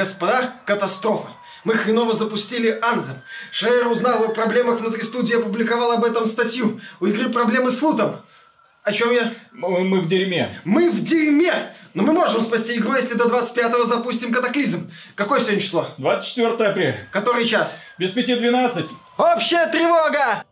Господа, катастрофа. Мы хреново запустили Анзем. Шрейер узнал о проблемах внутри студии и опубликовал об этом статью. У игры проблемы с лутом. О чем я? Мы, в дерьме. Мы в дерьме! Но мы можем спасти игру, если до 25-го запустим катаклизм. Какое сегодня число? 24 апреля. Который час? Без пяти двенадцать. Общая тревога!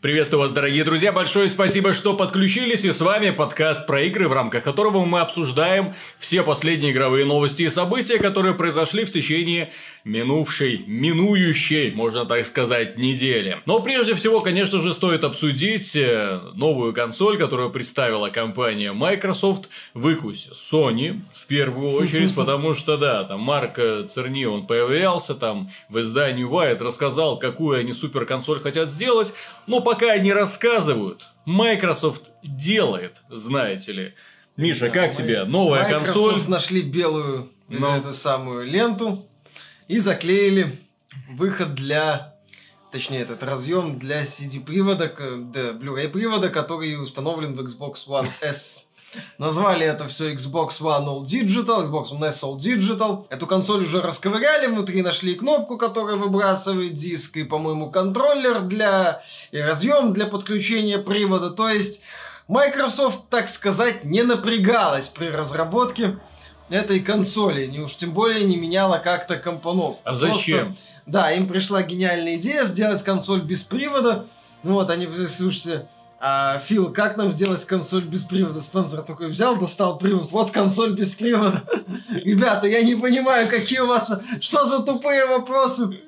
Приветствую вас, дорогие друзья. Большое спасибо, что подключились. И с вами подкаст про игры, в рамках которого мы обсуждаем все последние игровые новости и события, которые произошли в течение минувшей, минующей, можно так сказать, недели. Но прежде всего, конечно же, стоит обсудить э, новую консоль, которую представила компания Microsoft, выкусь Sony в первую очередь, потому что, да, там Марк Церни, он появлялся там в издании Wired, рассказал, какую они супер консоль хотят сделать, но пока они рассказывают, Microsoft делает, знаете ли. Миша, Да, как мы- тебе новая Microsoft консоль? нашли белую Ну. эту самую ленту и заклеили выход для точнее этот разъем для CD-привода, да, Blu-ray привода, который установлен в Xbox One S. Назвали это все Xbox One All Digital, Xbox One S All Digital. Эту консоль уже расковыряли, внутри нашли кнопку, которая выбрасывает диск, и, по-моему, контроллер для... и разъем для подключения привода. То есть Microsoft, так сказать, не напрягалась при разработке этой консоли. Не уж тем более не меняла как-то компонов. А Просто- зачем? да, им пришла гениальная идея сделать консоль без привода. Вот, они, слушайте, а, Фил, как нам сделать консоль без привода? Спонсор такой взял, достал привод, вот консоль без привода. Ребята, я не понимаю, какие у вас, что за тупые вопросы?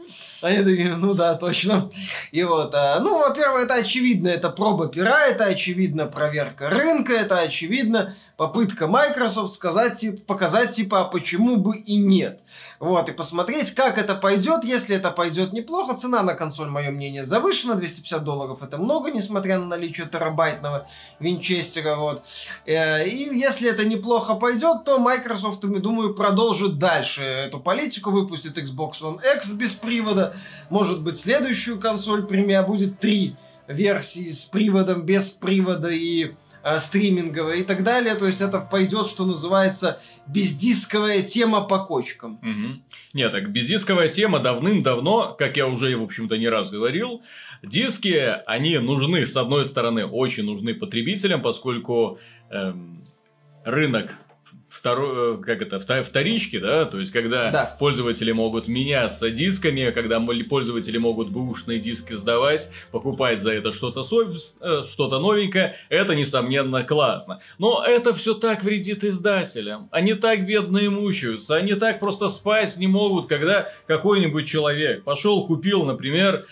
Они такие, ну да, точно. И вот, а, ну, во-первых, это очевидно, это проба пера, это очевидно проверка рынка, это очевидно попытка Microsoft сказать, показать, типа, а почему бы и нет. Вот, и посмотреть, как это пойдет. Если это пойдет неплохо, цена на консоль, мое мнение, завышена. 250 долларов это много, несмотря на наличие терабайтного винчестера. Вот. Э, И если это неплохо пойдет, то Microsoft, думаю, продолжит дальше эту политику, выпустит Xbox One X без привода. Может быть, следующую консоль премия будет три версии с приводом, без привода и э, стриминговая и так далее. То есть это пойдет, что называется, бездисковая тема по кочкам. Мгм. Нет, так бездисковая тема давным-давно, как я уже, в общем-то, не раз говорил, диски, они нужны, с одной стороны, очень нужны потребителям, поскольку эм, рынок второй, э, как это, вторички, да, то есть, когда Да. пользователи могут меняться дисками, когда пользователи могут бэушные диски сдавать, покупать за это что-то со- э, что-то новенькое, это, несомненно, классно. Но это все так вредит издателям. Они так бедные мучаются, они так просто спать не могут, когда какой-нибудь человек пошел, купил, например,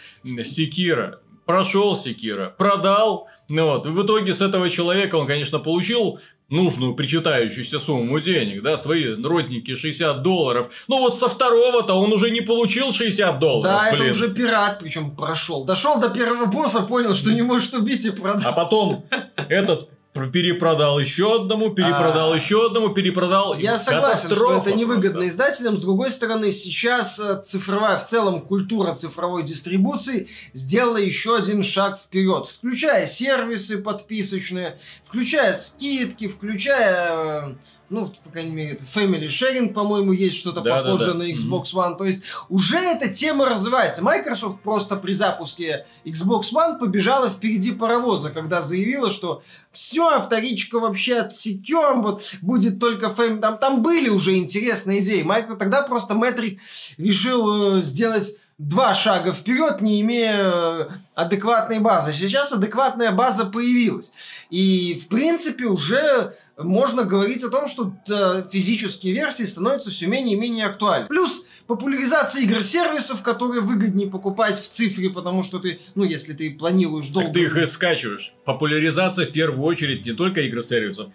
Секира, прошел Секира, продал, ну вот, в итоге с этого человека он, конечно, получил нужную причитающуюся сумму денег, да, свои родники 60 долларов. Ну вот со второго-то он уже не получил 60 долларов, Да, блин. это уже пират, причем прошел. Дошел до первого босса, понял, что не может убить и продал. А потом этот перепродал еще одному, перепродал А. еще одному, перепродал. Я согласен, что это невыгодно просто. издателям. С другой стороны, сейчас э, цифровая, в целом культура цифровой дистрибуции сделала еще один шаг вперед, включая сервисы подписочные, включая скидки, включая, э, ну, по крайней мере, этот Family Sharing, по-моему, есть что-то Да, да, похожее да. на Xbox One. То есть уже эта тема развивается. Microsoft просто при запуске Xbox One побежала впереди паровоза, когда заявила, что все, вторичка вообще отсекем, вот будет только Fame. Там, там были уже интересные идеи. Майкро тогда просто Мэтрик решил э, сделать два шага вперед, не имея э, адекватной базы. Сейчас адекватная база появилась. И, в принципе, уже можно говорить о том, что э, физические версии становятся все менее и менее актуальны. Плюс популяризация игр-сервисов, которые выгоднее покупать в цифре, потому что ты, ну, если ты планируешь долго... Так ты их и скачиваешь. Популяризация в первую очередь не только игр-сервисов,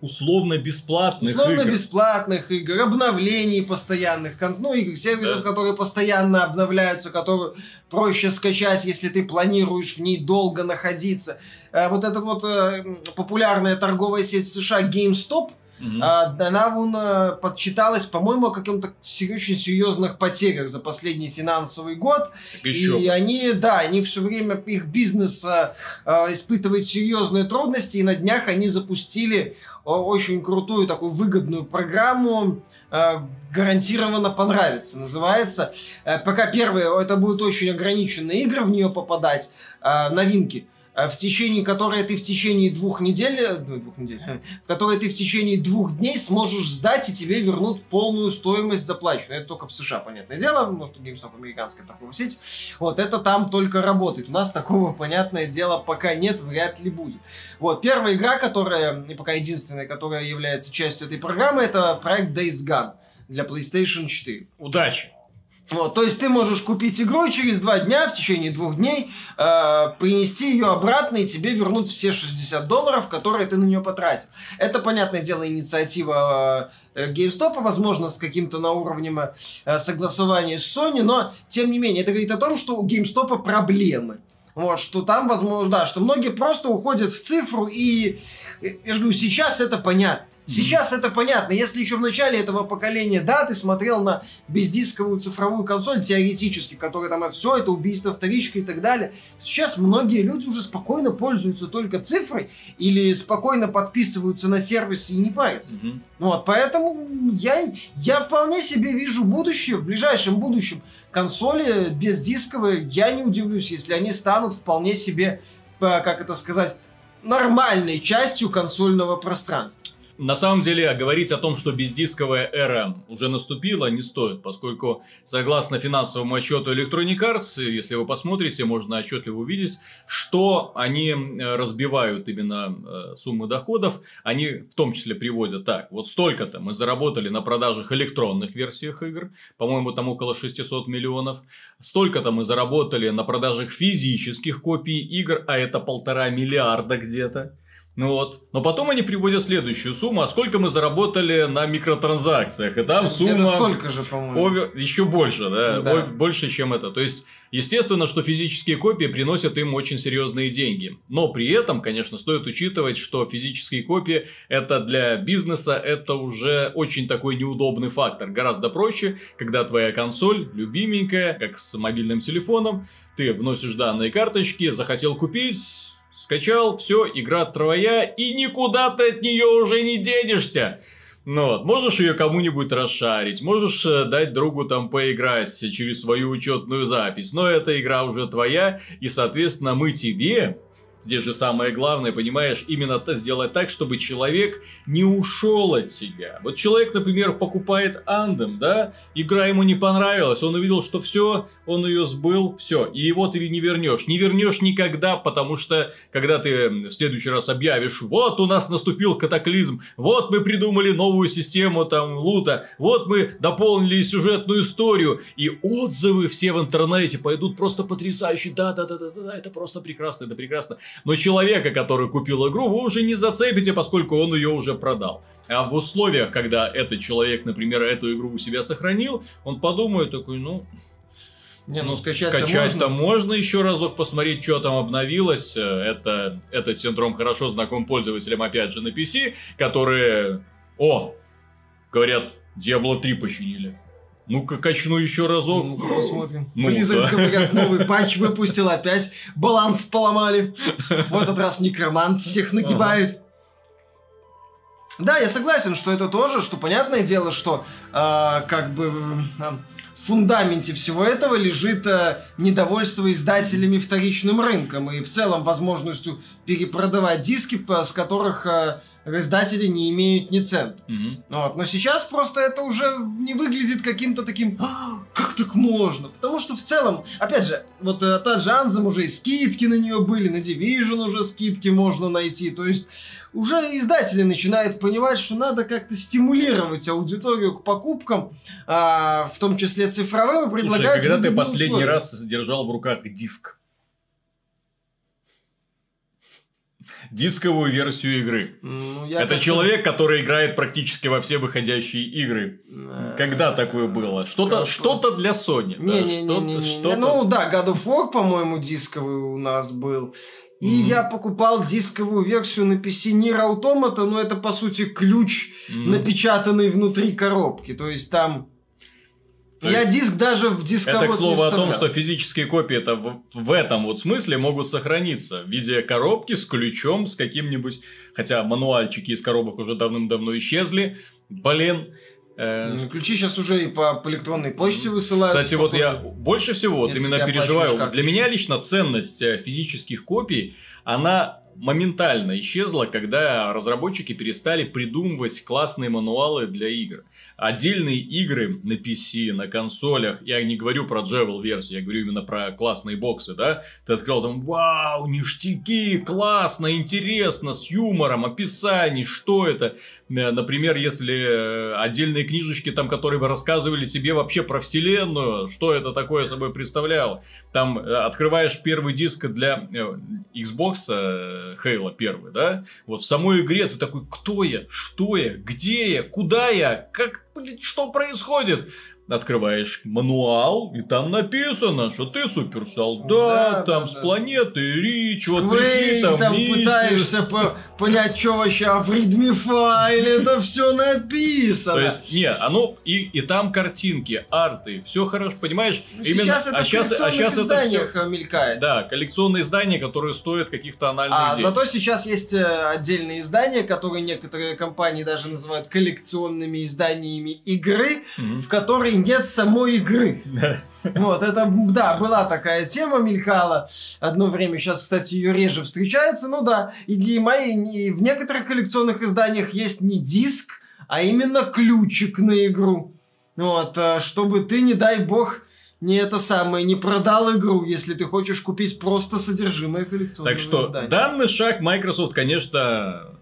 условно-бесплатных Условно игр. бесплатных игр, обновлений постоянных, ну, игр, сервисов, Да. которые постоянно обновляются, которые проще скачать, если ты планируешь в ней долго находиться. Э, вот эта вот э, популярная торговая сеть США GameStop, Угу. Она вон, э, подчиталась, по-моему, о каком-то очень серьезных потерях за последний финансовый год. Еще. И они, да, они все время, их бизнес э, испытывает серьезные трудности, и на днях они запустили очень крутую такую выгодную программу гарантированно понравится. Называется, пока первые, это будут очень ограниченные игры в нее попадать, новинки. Э, в течение которой ты в течение двух недель, э, ну, двух недель, в которой ты в течение двух дней сможешь сдать и тебе вернут полную стоимость заплаченную. Это только в США, понятное дело, может, GameStop американская торговая сеть. Вот, это там только работает. У нас такого, понятное дело, пока нет, вряд ли будет. Вот, первая игра, которая, и пока единственная, которая является частью этой программы, это проект Days Gone для PlayStation 4. Удачи! Вот, то есть ты можешь купить игру и через два дня, в течение двух дней, э, принести ее обратно и тебе вернут все 60 долларов, которые ты на нее потратил. Это, понятное дело, инициатива э, GameStop, возможно, с каким-то на уровне э, согласования с Sony, но, тем не менее, это говорит о том, что у GameStop проблемы. Вот, что там, возможно, да, что многие просто уходят в цифру, и, я же говорю, сейчас это понятно. Сейчас это понятно. Если еще в начале этого поколения, да, ты смотрел на бездисковую цифровую консоль, теоретически, которая там все это убийство вторичка и так далее. Сейчас многие люди уже спокойно пользуются только цифрой или спокойно подписываются на сервисы и не парятся. Mm-hmm. Вот, поэтому я, я вполне себе вижу будущее, в ближайшем будущем консоли бездисковые. Я не удивлюсь, если они станут вполне себе, э, как это сказать, нормальной частью консольного пространства. На самом деле, говорить о том, что бездисковая эра уже наступила, не стоит, поскольку, согласно финансовому отчету Electronic Arts, если вы посмотрите, можно отчетливо увидеть, что они э, разбивают именно э, суммы доходов. Они в том числе приводят так, вот столько-то мы заработали на продажах электронных версиях игр, по-моему, там около 600 миллионов. Столько-то мы заработали на продажах физических копий игр, а это полтора миллиарда где-то. Ну вот. Но потом они приводят следующую сумму, а сколько мы заработали на микротранзакциях. И там сумма... столько же, по-моему. Овер... Еще больше, да? да. Больше, чем это. То есть, естественно, что физические копии приносят им очень серьезные деньги. Но при этом, конечно, стоит учитывать, что физические копии это для бизнеса это уже очень такой неудобный фактор. Гораздо проще, когда твоя консоль любименькая, как с мобильным телефоном, ты вносишь данные карточки, захотел купить Скачал, все, игра твоя, и никуда ты от нее уже не денешься. Ну вот, можешь ее кому-нибудь расшарить, можешь э, дать другу там поиграть через свою учетную запись, но эта игра уже твоя, и, соответственно, мы тебе Здесь же самое главное, понимаешь, именно это сделать так, чтобы человек не ушел от тебя. Вот человек, например, покупает Андем, да, игра ему не понравилась, он увидел, что все, он ее сбыл, все, и его ты не вернешь. Не вернешь никогда, потому что, когда ты в следующий раз объявишь, вот у нас наступил катаклизм, вот мы придумали новую систему там лута, вот мы дополнили сюжетную историю, и отзывы все в интернете пойдут просто потрясающие, да-да-да-да, это просто прекрасно, это прекрасно. Но человека, который купил игру, вы уже не зацепите, поскольку он ее уже продал. А в условиях, когда этот человек, например, эту игру у себя сохранил, он подумает такой, ну, не, ну, ну скачать-то скачать-то можно. можно еще разок посмотреть, что там обновилось. Это, этот синдром хорошо знаком пользователям, опять же, на PC, которые, о, говорят, Diablo 3 починили. Ну-ка, качну еще разок. Ну-ка, посмотрим. Ну Blizzard, говорят, новый патч выпустил опять. Баланс поломали. В этот раз некромант всех нагибает. Да, я согласен, что это тоже, что понятное дело, что э, как бы э, в фундаменте всего этого лежит э, недовольство издателями вторичным рынком и в целом возможностью перепродавать диски, с которых э, издатели не имеют ни цента. Mm-hmm. Вот. Но сейчас просто это уже не выглядит каким-то таким, а, как так можно? Потому что в целом, опять же, вот э, та же Anthem уже и скидки на нее были, на Division уже скидки можно найти. То есть уже издатели начинают понимать, что надо как-то стимулировать аудиторию к покупкам, а, в том числе цифровым, и предлагать... Слушай, когда ты последний условия. раз держал в руках диск? дисковую версию игры. Ну, Это человек, который играет практически во все выходящие игры. Когда такое было? Что-то что для Sony. Не, да? не, не, не, не, не. Ну да, God of War, по-моему, дисковый у нас был. И я покупал дисковую версию на PC Nier Automata, но это, по сути, ключ, Мгм. напечатанный внутри коробки. То есть там... То я есть диск даже в дисковод Это, к слову, о том, что физические копии это в, в этом вот смысле могут сохраниться в виде коробки с ключом, с каким-нибудь... Хотя мануальчики из коробок уже давным-давно исчезли. Блин. Э, Ну, Ключи сейчас уже и по, по электронной почте высылают. Кстати, вот я больше всего вот именно ты переживаю. Для меня лично ценность э, физических копий, она моментально исчезла, когда разработчики перестали придумывать классные мануалы для игр. Отдельные игры на PC, на консолях, я не говорю про Джевел версии, я говорю именно про классные боксы, да? Ты открыл там, вау, ништяки, классно, интересно, с юмором, описание, что это. Э, Например, если э, отдельные книжечки, там, которые бы рассказывали тебе вообще про вселенную, что это такое собой представляло. Там э, открываешь первый диск для Xbox Halo первый, да? Вот в самой игре ты такой, кто я, что я, где я, куда я, как, что происходит? Открываешь мануал, и там написано, что ты суперсолдат, Да, там да, с да. планеты Рич, вот пришли Quake, там, там миссис. пытаешься по- понять, что вообще, а в readme файле это все написано. То есть, не, оно и, и там картинки, арты, все хорошо, понимаешь? Ну, сейчас это а сейчас, а сейчас это все. э, мелькает. Да, коллекционные издания, которые стоят каких-то анальных А денег. зато сейчас есть э, отдельные издания, которые некоторые компании даже называют коллекционными изданиями игры, Мгм. в которой нет самой игры. Да. Вот, это, да, была такая тема, мелькала одно время. Сейчас, кстати, ее реже встречается. Ну да, и геймай, и в некоторых коллекционных изданиях есть не диск, а именно ключик на игру. Вот, э, чтобы ты, не дай бог, не это самое, не продал игру, если ты хочешь купить просто содержимое коллекционного Так что издания. данный шаг Microsoft, конечно,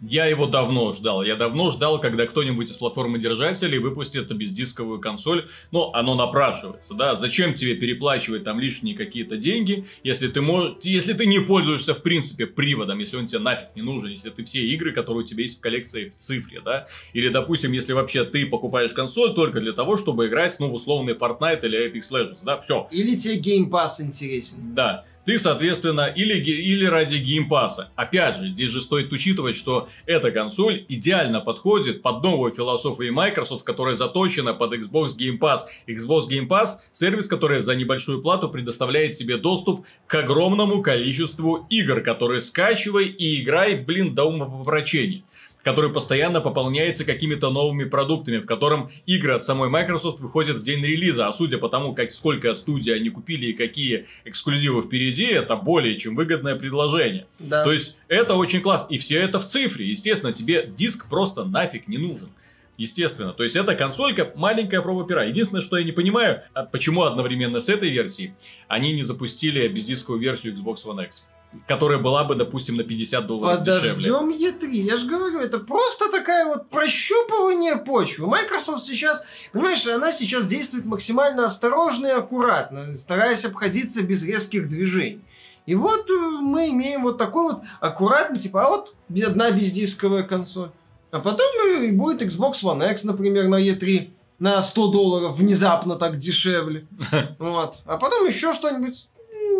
я его давно ждал. Я давно ждал, когда кто-нибудь из платформы держателей выпустит бездисковую консоль. Но оно напрашивается, да. Зачем тебе переплачивать там лишние какие-то деньги, если ты можешь, если ты не пользуешься в принципе приводом, если он тебе нафиг не нужен, если ты все игры, которые у тебя есть в коллекции в цифре, да. Или, допустим, если вообще ты покупаешь консоль только для того, чтобы играть, ну, в условный Fortnite или Apex Legends, да, все. Или тебе Game Pass интересен. Да. Ты, соответственно, или, или ради Game Pass а. Опять же, здесь же стоит учитывать, что эта консоль идеально подходит под новую философию Microsoft, которая заточена под Xbox Game Pass. Xbox Game Pass – сервис, который за небольшую плату предоставляет тебе доступ к огромному количеству игр, которые скачивай и играй, блин, до умопомрачения который постоянно пополняется какими-то новыми продуктами, в котором игры от самой Microsoft выходят в день релиза, а судя по тому, как сколько студий они купили и какие эксклюзивы впереди, это более чем выгодное предложение. Да. То есть это очень классно, и все это в цифре, естественно, тебе диск просто нафиг не нужен. Естественно. То есть, это консолька, маленькая проба пера. Единственное, что я не понимаю, а почему одновременно с этой версией они не запустили бездисковую версию Xbox One X, которая была бы, допустим, на 50 долларов дешевле. Подождем E3. Я же говорю, это просто такая вот прощупывание почвы. Microsoft сейчас, понимаешь, она сейчас действует максимально осторожно и аккуратно, стараясь обходиться без резких движений. И вот э, мы имеем вот такой вот аккуратный, типа, а вот одна бездисковая консоль. А потом э, будет Xbox One X, например, на E3 на 100 долларов внезапно так дешевле. Вот. А потом еще что-нибудь.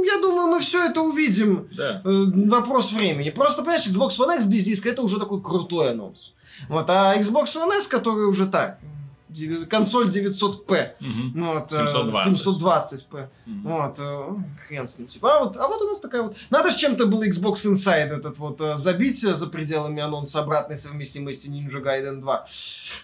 Я думаю, мы все это увидим Да. Э, вопрос времени. Просто, понимаешь, Xbox One X без диска это уже такой крутой анонс. Вот, а Xbox One S, который уже так, консоль 900p, Мгм. ну, вот, э, 720. 720p, Мгм. вот, э, хрен с ним, типа, а вот, а вот у нас такая вот, надо же чем-то был Xbox Inside этот вот э, забить э, за пределами анонса обратной совместимости Ninja Gaiden 2,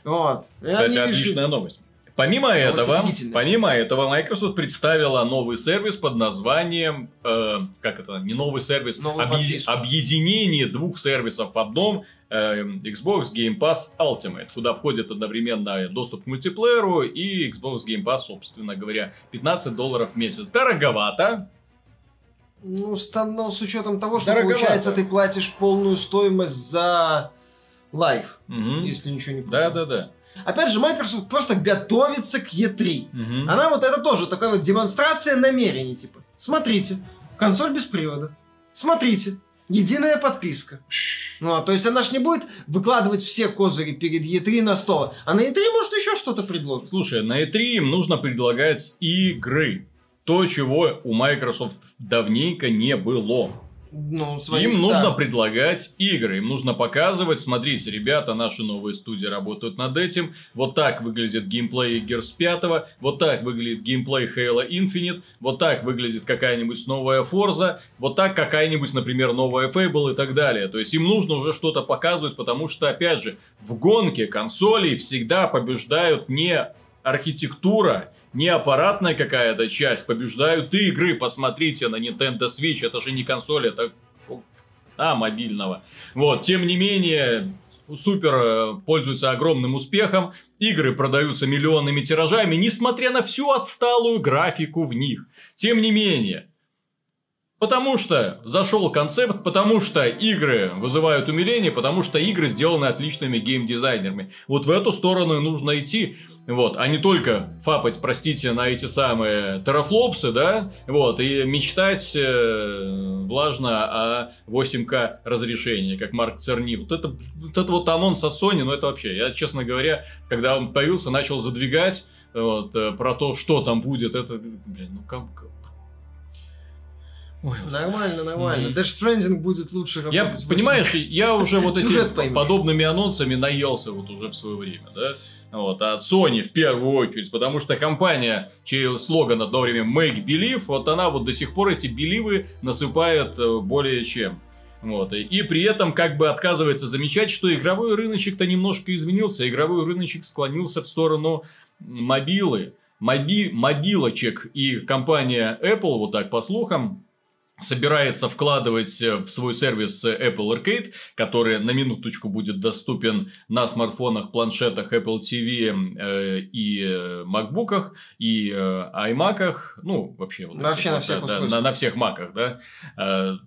вот. Кстати, отличная новость. Помимо Новость этого, помимо этого, Microsoft представила новый сервис под названием, э, как это, не новый сервис, Новую подписку. объединение двух сервисов в одном, э, Xbox Game Pass Ultimate, куда входит одновременно доступ к мультиплееру и Xbox Game Pass, собственно говоря, 15 долларов в месяц. Дороговато, Ну, стан- ну, с учетом того, что, Дороговато. получается, ты платишь полную стоимость за Live, Мгм. если ничего не Да, понимаю. да, да. Опять же, Microsoft просто готовится к E3. Мгм. Она вот это тоже такая вот демонстрация намерений, типа. Смотрите, консоль без привода. Смотрите, единая подписка. Ну, а то есть она ж не будет выкладывать все козыри перед E3 на стол. А на E3 может еще что-то предложить. Слушай, на E3 им нужно предлагать игры. То, чего у Microsoft давненько не было. Ну, своих, Им нужно да. предлагать игры, им нужно показывать, смотрите, ребята, наши новые студии работают над этим, вот так выглядит геймплей Gears 5, вот так выглядит геймплей Halo Infinite, вот так выглядит какая-нибудь новая Forza, вот так какая-нибудь, например, новая Fable и так далее. То есть им нужно уже что-то показывать, потому что, опять же, в гонке консолей всегда побеждают не архитектура, не аппаратная какая-то часть, побеждают игры. Посмотрите на Nintendo Switch, это же не консоль, это а, мобильного. Вот, тем не менее, Супер э, пользуется огромным успехом, игры продаются миллионными тиражами, несмотря на всю отсталую графику в них. Тем не менее, Потому что зашел концепт, потому что игры вызывают умиление, потому что игры сделаны отличными геймдизайнерами. Вот в эту сторону нужно идти. Вот, а не только фапать, простите, на эти самые терафлопсы, да, вот, и мечтать э, влажно о 8К разрешении, как Марк Церни. Вот это, вот это вот анонс от Sony, ну это вообще, я, честно говоря, когда он появился, начал задвигать вот, э, про то, что там будет, это, блин, ну как, Ой, нормально, нормально. Mm-hmm. Stranding будет лучше работать. Я, понимаешь, я уже вот этими подобными анонсами наелся вот уже в свое время, да? Вот, а Sony в первую очередь, потому что компания, чей слоган одно время Make Believe, вот она вот до сих пор эти беливы насыпает э, более чем. Вот. И при этом как бы отказывается замечать, что игровой рыночек-то немножко изменился. Игровой рыночек склонился в сторону мобилы. Моби... Мобилочек и компания Apple, вот так по слухам, собирается вкладывать э, в свой сервис Apple Arcade, который на минуточку будет доступен на смартфонах, планшетах Apple TV э, и э, MacBook'ах, и э, iMac'ах, ну, вообще... Вот вообще на всех да, на, на всех Mac'ах, да.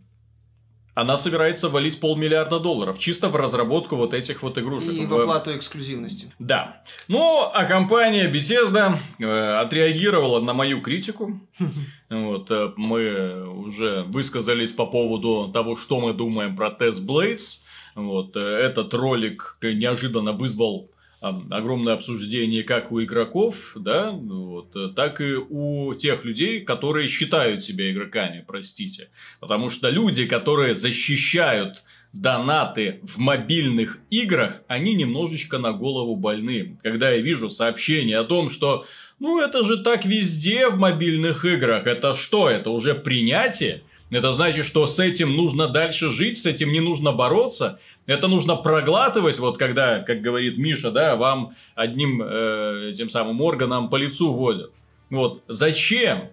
Она собирается валить полмиллиарда долларов чисто в разработку вот этих вот игрушек. И в оплату эксклюзивности. Да. Ну, а компания Bethesda э, отреагировала на мою критику. Вот, э, мы уже высказались по поводу того, что мы думаем про Test Blades. Вот, э, этот ролик неожиданно вызвал огромное обсуждение как у игроков, да, вот, э, так и у тех людей, которые считают себя игроками, простите. Потому что люди, которые защищают донаты в мобильных играх, они немножечко на голову больны. Когда я вижу сообщение о том, что ну это же так везде в мобильных играх, это что, это уже принятие? Это значит, что с этим нужно дальше жить, с этим не нужно бороться. Это нужно проглатывать, вот когда, как говорит Миша, да, вам одним э, тем самым органом по лицу водят. Вот зачем?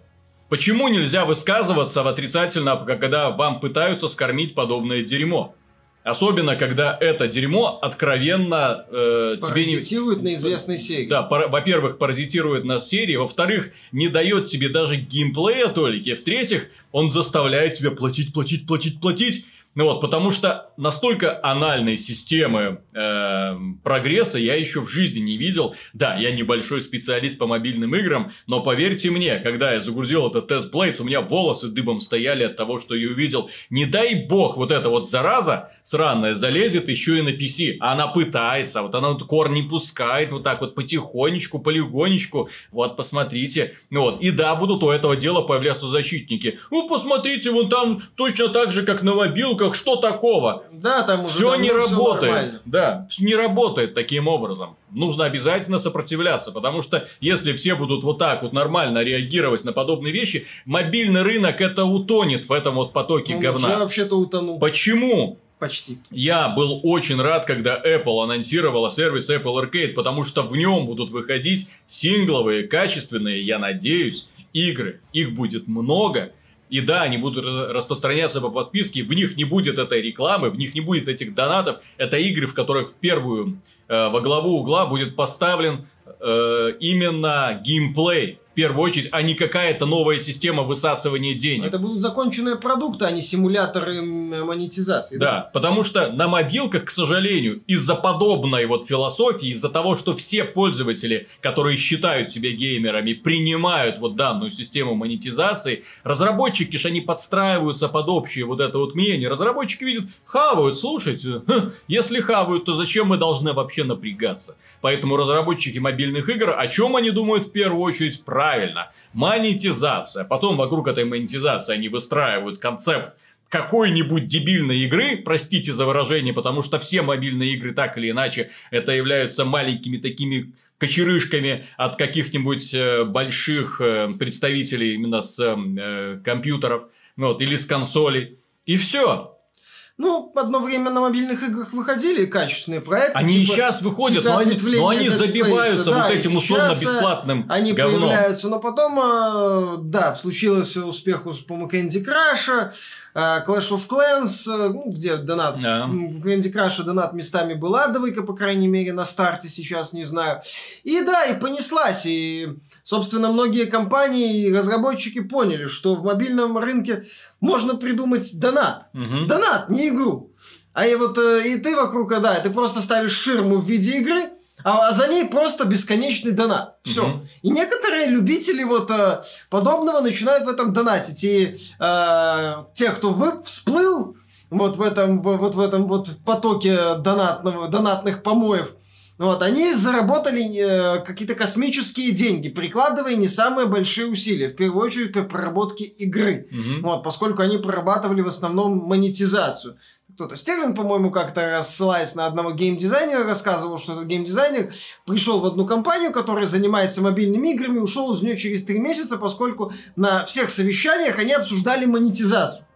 Почему нельзя высказываться в отрицательно, когда вам пытаются скормить подобное дерьмо? Особенно, когда это дерьмо откровенно э, тебе не... Паразитирует на известной серии. Да, пар... во-первых, паразитирует на серии, во-вторых, не дает тебе даже геймплея только, в-третьих, он заставляет тебя платить, платить, платить, платить, ну вот, потому что настолько анальной системы э, прогресса я еще в жизни не видел. Да, я небольшой специалист по мобильным играм, но поверьте мне, когда я загрузил этот тест Blades, у меня волосы дыбом стояли от того, что я увидел. Не дай бог вот эта вот зараза сраная залезет еще и на PC. Она пытается, вот она вот кор не пускает, вот так вот потихонечку, полигонечку. Вот, посмотрите. Вот. И да, будут у этого дела появляться защитники. Ну, посмотрите, вон там точно так же, как на мобилках ссылках, что такого? Да, там уже все не работает. да, не работает таким образом. Нужно обязательно сопротивляться, потому что если все будут вот так вот нормально реагировать на подобные вещи, мобильный рынок это утонет в этом вот потоке Он говна. Уже вообще-то утонул. Почему? Почти. Я был очень рад, когда Apple анонсировала сервис Apple Arcade, потому что в нем будут выходить сингловые, качественные, я надеюсь, игры. Их будет много. И да, они будут распространяться по подписке, в них не будет этой рекламы, в них не будет этих донатов. Это игры, в которых в первую, э, во главу угла будет поставлен э, именно геймплей в первую очередь, а не какая-то новая система высасывания денег. Это будут законченные продукты, а не симуляторы монетизации. Да, да? потому что на мобилках, к сожалению, из-за подобной вот философии, из-за того, что все пользователи, которые считают себя геймерами, принимают вот данную систему монетизации, разработчики же они подстраиваются под общее вот это вот мнение. Разработчики видят, хавают, слушайте, если хавают, то зачем мы должны вообще напрягаться? Поэтому разработчики мобильных игр, о чем они думают в первую очередь? Правильно. Монетизация. Потом вокруг этой монетизации они выстраивают концепт какой-нибудь дебильной игры, простите за выражение, потому что все мобильные игры так или иначе это являются маленькими такими кочерышками от каких-нибудь э, больших э, представителей именно с э, компьютеров, вот, или с консолей. И все. Ну, одно время на мобильных играх выходили качественные проекты. Они типа, сейчас выходят, типа но, они, но они забиваются да, вот этим условно-бесплатным Они говном. появляются, но потом, э, да, случилось успех у Candy Crush, э, Clash of Clans, э, ну, где донат. Да. В Candy Crush донат местами был адовый, по крайней мере, на старте сейчас, не знаю. И да, и понеслась, и Собственно, многие компании и разработчики поняли, что в мобильном рынке можно придумать донат. Угу. Донат, не игру. А и вот э, и ты вокруг, да, ты просто ставишь ширму в виде игры, а, а за ней просто бесконечный донат. Все. Угу. И некоторые любители вот э, подобного начинают в этом донатить. И э, те, кто вы, всплыл вот в этом вот в этом вот потоке донатного, донатных помоев, вот, они заработали э, какие-то космические деньги, прикладывая не самые большие усилия, в первую очередь по проработке игры. Угу. Вот, поскольку они прорабатывали в основном монетизацию. Кто-то Стерлин, по-моему, как-то ссылаясь на одного геймдизайнера, рассказывал, что этот геймдизайнер пришел в одну компанию, которая занимается мобильными играми, ушел из нее через три месяца, поскольку на всех совещаниях они обсуждали монетизацию.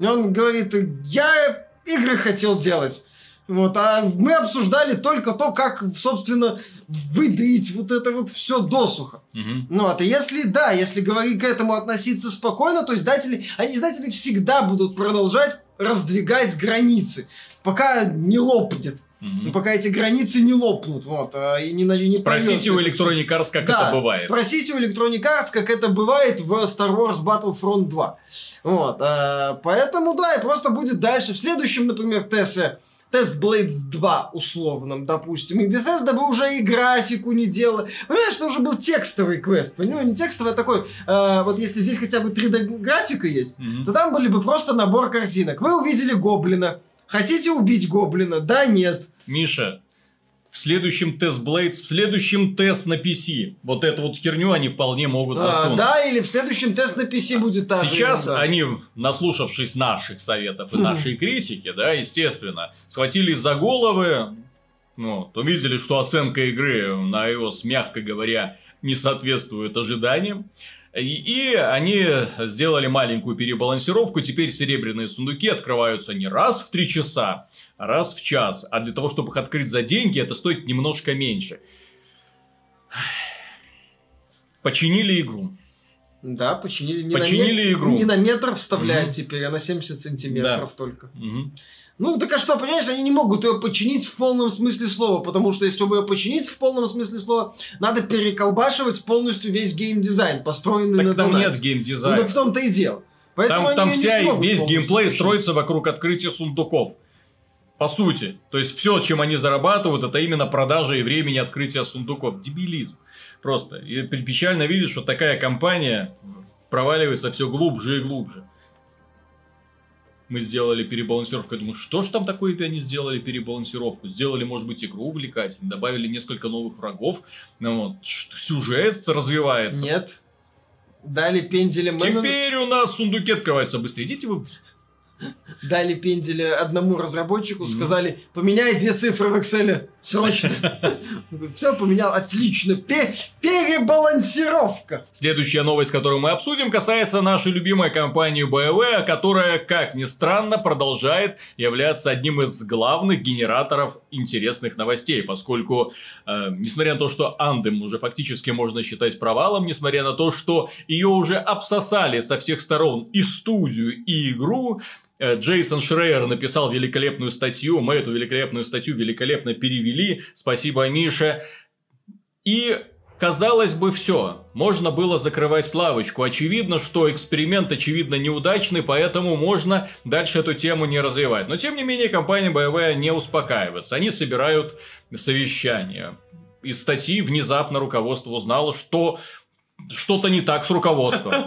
И он говорит, я игры хотел делать. Вот, а мы обсуждали только то, как, собственно, выдать вот это вот все досуха. Угу. Ну, вот, и если, да, если говорить к этому относиться спокойно, то издатели, они, издатели всегда будут продолжать раздвигать границы, пока не лопнет. Угу. Пока эти границы не лопнут, вот, а, и не, не Спросите у Electronic Arts, как да, это бывает. Спросите у Electronic Arts, как это бывает в Star Wars Battlefront 2. Вот, а, поэтому, да, и просто будет дальше. В следующем, например, Тессе Test Blades 2 условном, допустим. И Bethesda бы уже и графику не делала. Понимаешь, это уже был текстовый квест. Понимаешь, не текстовый, а такой, э, вот если здесь хотя бы 3D графика есть, mm-hmm. то там были бы просто набор картинок. Вы увидели гоблина. Хотите убить гоблина? Да, нет. Миша, в следующем тест Blades, в следующем тест на PC. Вот эту вот херню они вполне могут а, засунуть. А, да, или в следующем тест на PC будет так. Сейчас да. они, наслушавшись наших советов и нашей критики, да, естественно, схватились за головы, ну, увидели, что оценка игры на iOS, мягко говоря, не соответствует ожиданиям. И, и они сделали маленькую перебалансировку. Теперь серебряные сундуки открываются не раз в три часа, а раз в час. А для того, чтобы их открыть за деньги, это стоит немножко меньше. Починили игру. Да, починили. Не починили на игру. Не на метр вставляют угу. теперь, а на 70 сантиметров да. только. Угу. Ну, так а что, понимаешь, они не могут ее починить в полном смысле слова, потому что если бы ее починить в полном смысле слова, надо переколбашивать полностью весь геймдизайн, построенный так на там донате. нет геймдизайна. Ну, так в том-то и дело. Поэтому там там вся, весь геймплей починить. строится вокруг открытия сундуков. По сути. То есть, все, чем они зарабатывают, это именно продажа и времени открытия сундуков. Дебилизм. Просто. И печально видеть, что такая компания проваливается все глубже и глубже мы сделали перебалансировку. Я думаю, что ж там такое они сделали перебалансировку? Сделали, может быть, игру увлекательной, добавили несколько новых врагов, ну, вот, сюжет развивается. Нет. Дали пенделем... Теперь у нас сундуки открываются быстрее. Идите вы дали пендели одному разработчику, сказали, поменяй две цифры в Excel. Срочно. Все поменял, отлично. Перебалансировка. Следующая новость, которую мы обсудим, касается нашей любимой компании BioWare, которая, как ни странно, продолжает являться одним из главных генераторов интересных новостей, поскольку, э, несмотря на то, что Андем уже фактически можно считать провалом, несмотря на то, что ее уже обсосали со всех сторон и студию, и игру, Э, Джейсон Шрейер написал великолепную статью, мы эту великолепную статью великолепно перевели, спасибо Мише. И Казалось бы, все. Можно было закрывать славочку. Очевидно, что эксперимент, очевидно, неудачный, поэтому можно дальше эту тему не развивать. Но, тем не менее, компания боевая не успокаивается. Они собирают совещания. Из статьи внезапно руководство узнало, что что-то не так с руководством.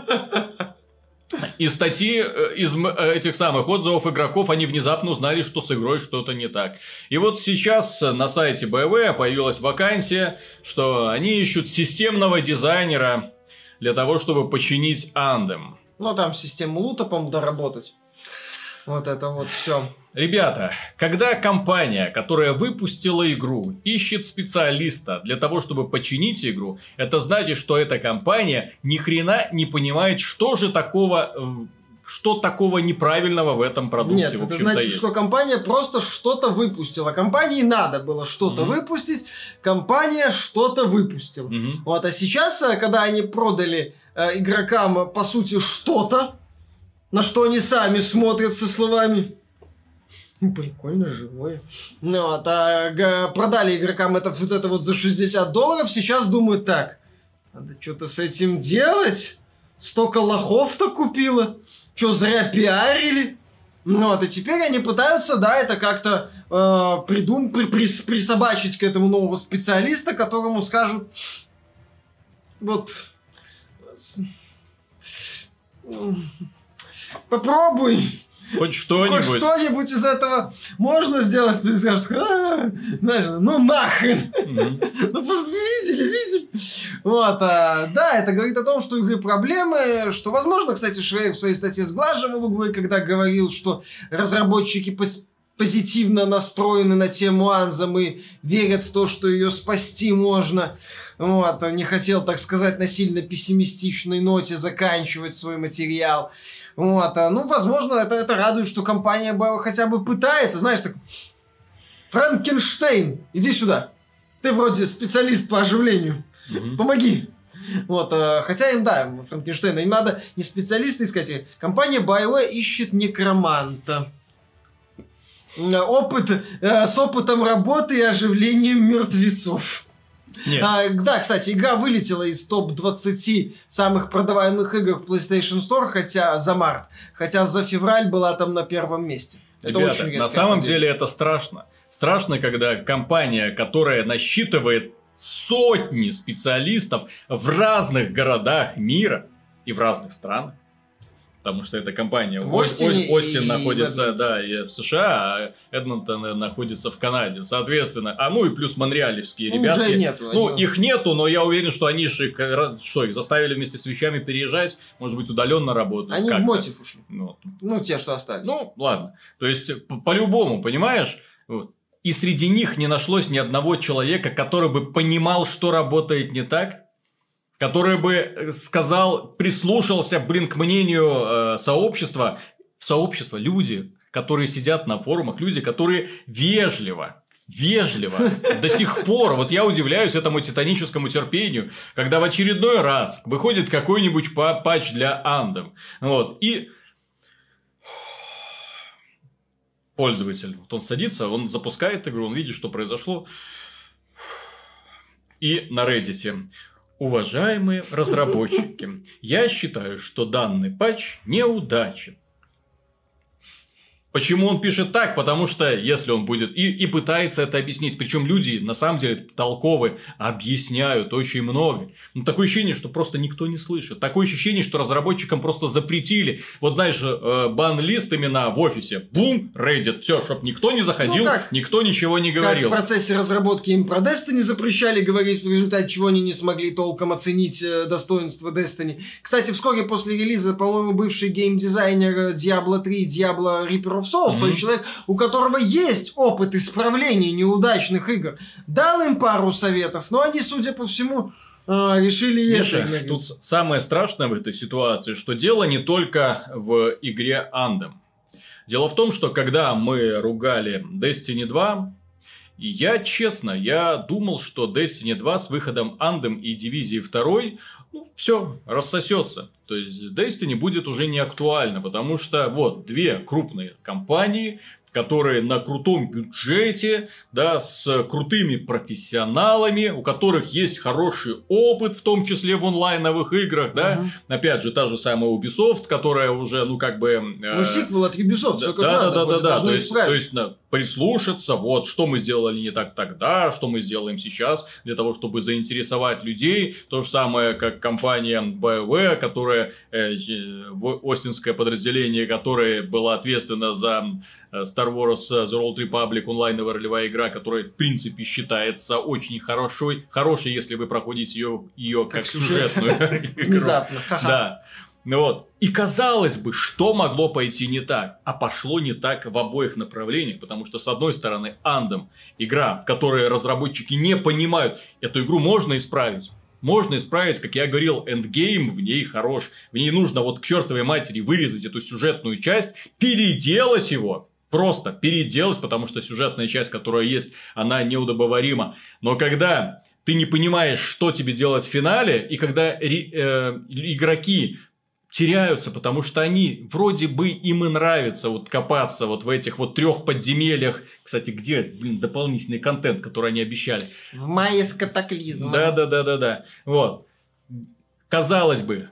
Из статьи, э, из э, этих самых отзывов игроков, они внезапно узнали, что с игрой что-то не так. И вот сейчас на сайте BioWare появилась вакансия, что они ищут системного дизайнера для того, чтобы починить Андем. Ну, там систему лута, по-моему, доработать. Вот это вот все. Ребята, когда компания, которая выпустила игру, ищет специалиста для того, чтобы починить игру, это значит, что эта компания ни хрена не понимает, что же такого что такого неправильного в этом продукте, Нет, в это общем-то, значит, есть. что компания просто что-то выпустила. Компании надо было что-то Мгм. выпустить, компания что-то выпустила. Мгм. Вот, а сейчас, э, когда они продали э, игрокам, по сути, что-то, на что они сами смотрят со словами «Ну, Прикольно, живое. Ну, вот, а г- продали игрокам это вот это вот за 60 долларов, сейчас думают так, надо что-то с этим делать. Столько лохов-то купила. Что, зря пиарили? Ну, вот, и теперь они пытаются, да, это как-то э, придум, при, прис- присобачить к этому нового специалиста, которому скажут, вот, м, попробуй, Хоть хоть что-нибудь. что-нибудь из этого можно сделать, и скажут, «А, знаешь, ну нахрен. Ну, видели, видели. Вот, а, да, это говорит о том, что у игры проблемы, что, возможно, кстати, Шрей в своей статье сглаживал углы, когда говорил, что разработчики пос- позитивно настроены на тему Анзам и верят в то, что ее спасти можно. Вот, он не хотел, так сказать, на сильно пессимистичной ноте заканчивать свой материал. Вот, а, ну, возможно, это, это радует, что компания бы хотя бы пытается, знаешь, так... Франкенштейн, иди сюда. Ты вроде специалист по оживлению. Мгм. Помоги. Вот, э, хотя им, да, Франкенштейна, им надо не специалиста искать. Компания BioWare ищет некроманта. Опыт, э, с опытом работы и оживлением мертвецов. Нет. А, да, кстати, игра вылетела из топ-20 самых продаваемых игр в PlayStation Store, хотя за март. Хотя за февраль была там на первом месте. Это Ребята, очень на самом падение. деле это страшно. Страшно, когда компания, которая насчитывает сотни специалистов в разных городах мира и в разных странах, потому что эта компания В Ос- Остине О- Остин и находится, Эдмонтоне. да, и в США, а Эдмонтон э, находится в Канаде, соответственно. А ну и плюс монреалевские Ну, ребятки. уже нету. Ну, они- их нету, но я уверен, что они же э, что, их заставили вместе с вещами переезжать, может быть, удаленно работают. Они в мотив ушли. Ну, Ну, те, что остались. ну, ладно. То есть, п- по-любому, понимаешь? Вот. И среди них не нашлось ни одного человека, который бы понимал, что работает не так, который бы э, сказал, прислушался, блин, к мнению э, сообщества. Сообщество, люди, которые сидят на форумах, люди, которые вежливо, вежливо до сих пор, вот я удивляюсь этому титаническому терпению, когда в очередной раз выходит какой-нибудь па- патч для Андом, вот, и пользователь. Вот он садится, он запускает игру, он видит, что произошло. И на Reddit. Уважаемые разработчики, я считаю, что данный патч неудачен. Почему он пишет так? Потому что если он будет и, и пытается это объяснить, причем люди на самом деле толковые, объясняют очень много. Но такое ощущение, что просто никто не слышит. Такое ощущение, что разработчикам просто запретили. Вот знаешь, э, бан-лист именно в офисе. Бум, Reddit. Все, чтобы никто не заходил, Ну, как- никто ничего не Как говорил. в процессе разработки им про Destiny запрещали говорить, в результате чего они не смогли толком оценить э, достоинство Destiny. Кстати, вскоре после релиза, по-моему, бывший геймдизайнер э, Diablo 3, Diablo Reaper of Souls, Мгм. то есть человек, у которого есть опыт исправления неудачных игр, дал им пару советов, но они, судя по всему, э, решили Миша, это тут самое страшное в этой ситуации, что дело не только в игре Anthem. Дело в том, что когда мы ругали Destiny 2, и я, честно, я думал, что Destiny 2 с выходом Anthem и Дивизии 2, ну, все, рассосется. То есть, Destiny будет уже не актуально, потому что, вот, две крупные компании, которые на крутом бюджете, да, с крутыми профессионалами, у которых есть хороший опыт, в том числе в онлайновых играх, да. Мгм. Опять же, та же самая Ubisoft, которая уже, ну, как бы... э, Ну, сиквел от Ubisoft, все как да, надо, да, да, да, да. То есть, то есть да, прислушаться, вот, что мы сделали не так тогда, что мы сделаем сейчас, для того, чтобы заинтересовать людей. То же самое, как компания BioWare, которая, э, остинское подразделение, которое было ответственно за э, Star Wars э, The Old Republic онлайновая ролевая игра, которая, в принципе, считается очень хорошей, хорошей, если вы проходите ее, ее как, Как сюжет. сюжетную игру. Внезапно. Да. Ну вот. И казалось бы, что могло пойти не так? А пошло не так в обоих направлениях, потому что, с одной стороны, Андом, игра, в которой разработчики не понимают, эту игру можно исправить. Можно исправить, как я говорил, эндгейм в ней хорош. В ней нужно вот к чертовой матери вырезать эту сюжетную часть, переделать его, просто переделать, потому что сюжетная часть, которая есть, она неудобоварима. Но когда ты не понимаешь, что тебе делать в финале, и когда э, игроки теряются, потому что они вроде бы им и нравится вот копаться вот в этих вот трех подземельях. Кстати, где блин, дополнительный контент, который они обещали? В мае с катаклизмом. Да, да, да, да, да. Вот. Казалось бы,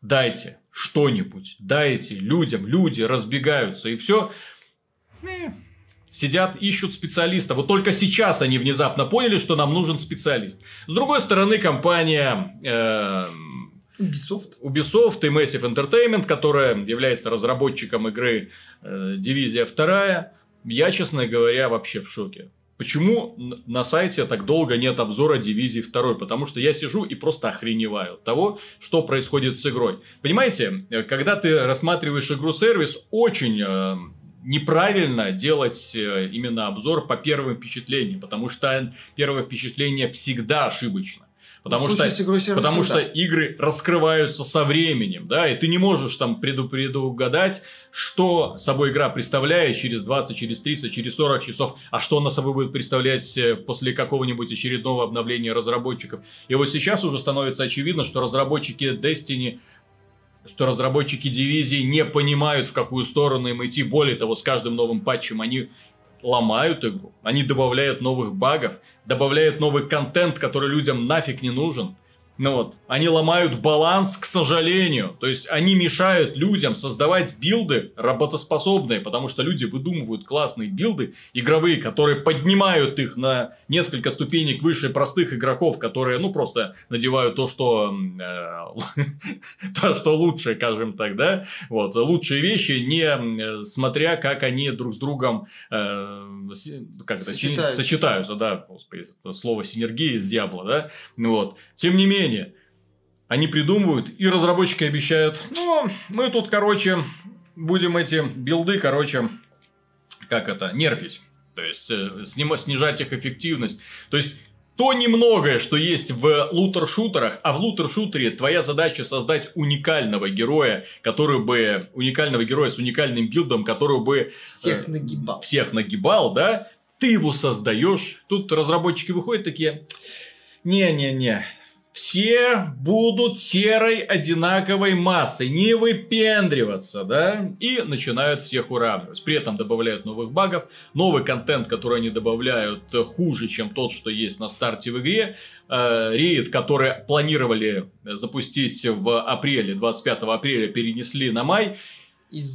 дайте что-нибудь, дайте людям, люди разбегаются и все. Сидят, ищут специалиста. Вот только сейчас они внезапно поняли, что нам нужен специалист. С другой стороны, компания э, Ubisoft. Ubisoft и Massive Entertainment, которая является разработчиком игры э, Дивизия 2, я, честно говоря, вообще в шоке. Почему на сайте так долго нет обзора Дивизии 2? Потому что я сижу и просто охреневаю того, что происходит с игрой. Понимаете, э, когда ты рассматриваешь игру-сервис, очень э, неправильно делать э, именно обзор по первым впечатлениям, потому что первое впечатление всегда ошибочно. Потому, что, потому что игры раскрываются со временем, да, и ты не можешь там преду предугадать, что собой игра представляет через 20, через 30, через 40 часов, а что она собой будет представлять э, после какого-нибудь очередного обновления разработчиков. И вот сейчас уже становится очевидно, что разработчики Destiny что разработчики дивизии не понимают, в какую сторону им идти. Более того, с каждым новым патчем они ломают игру, они добавляют новых багов, добавляют новый контент, который людям нафиг не нужен. Ну вот, они ломают баланс, к сожалению. То есть, они мешают людям создавать билды работоспособные, потому что люди выдумывают классные билды игровые, которые поднимают их на несколько ступенек выше простых игроков, которые, ну, просто надевают то, что... Э, то, что лучше, скажем так, да? Вот, лучшие вещи, не смотря, как они друг с другом э, как это, сочетаются. сочетаются, да, господи, слово синергия из Диабло, да? Вот. Тем не менее, менее, они придумывают, и разработчики обещают, ну, мы тут, короче, будем эти билды, короче, как это, нерфить. То есть, э, снижать их эффективность. То есть, то немногое, что есть в лутер-шутерах, а в лутер-шутере твоя задача создать уникального героя, который бы, уникального героя с уникальным билдом, который бы... Всех э, нагибал. Всех нагибал, да? Ты его создаешь. Тут разработчики выходят такие, не-не-не, все будут серой одинаковой массой, не выпендриваться, да, и начинают всех уравнивать. При этом добавляют новых багов, новый контент, который они добавляют, хуже, чем тот, что есть на старте в игре. Э, рейд, который планировали запустить в апреле, 25 апреля, перенесли на май,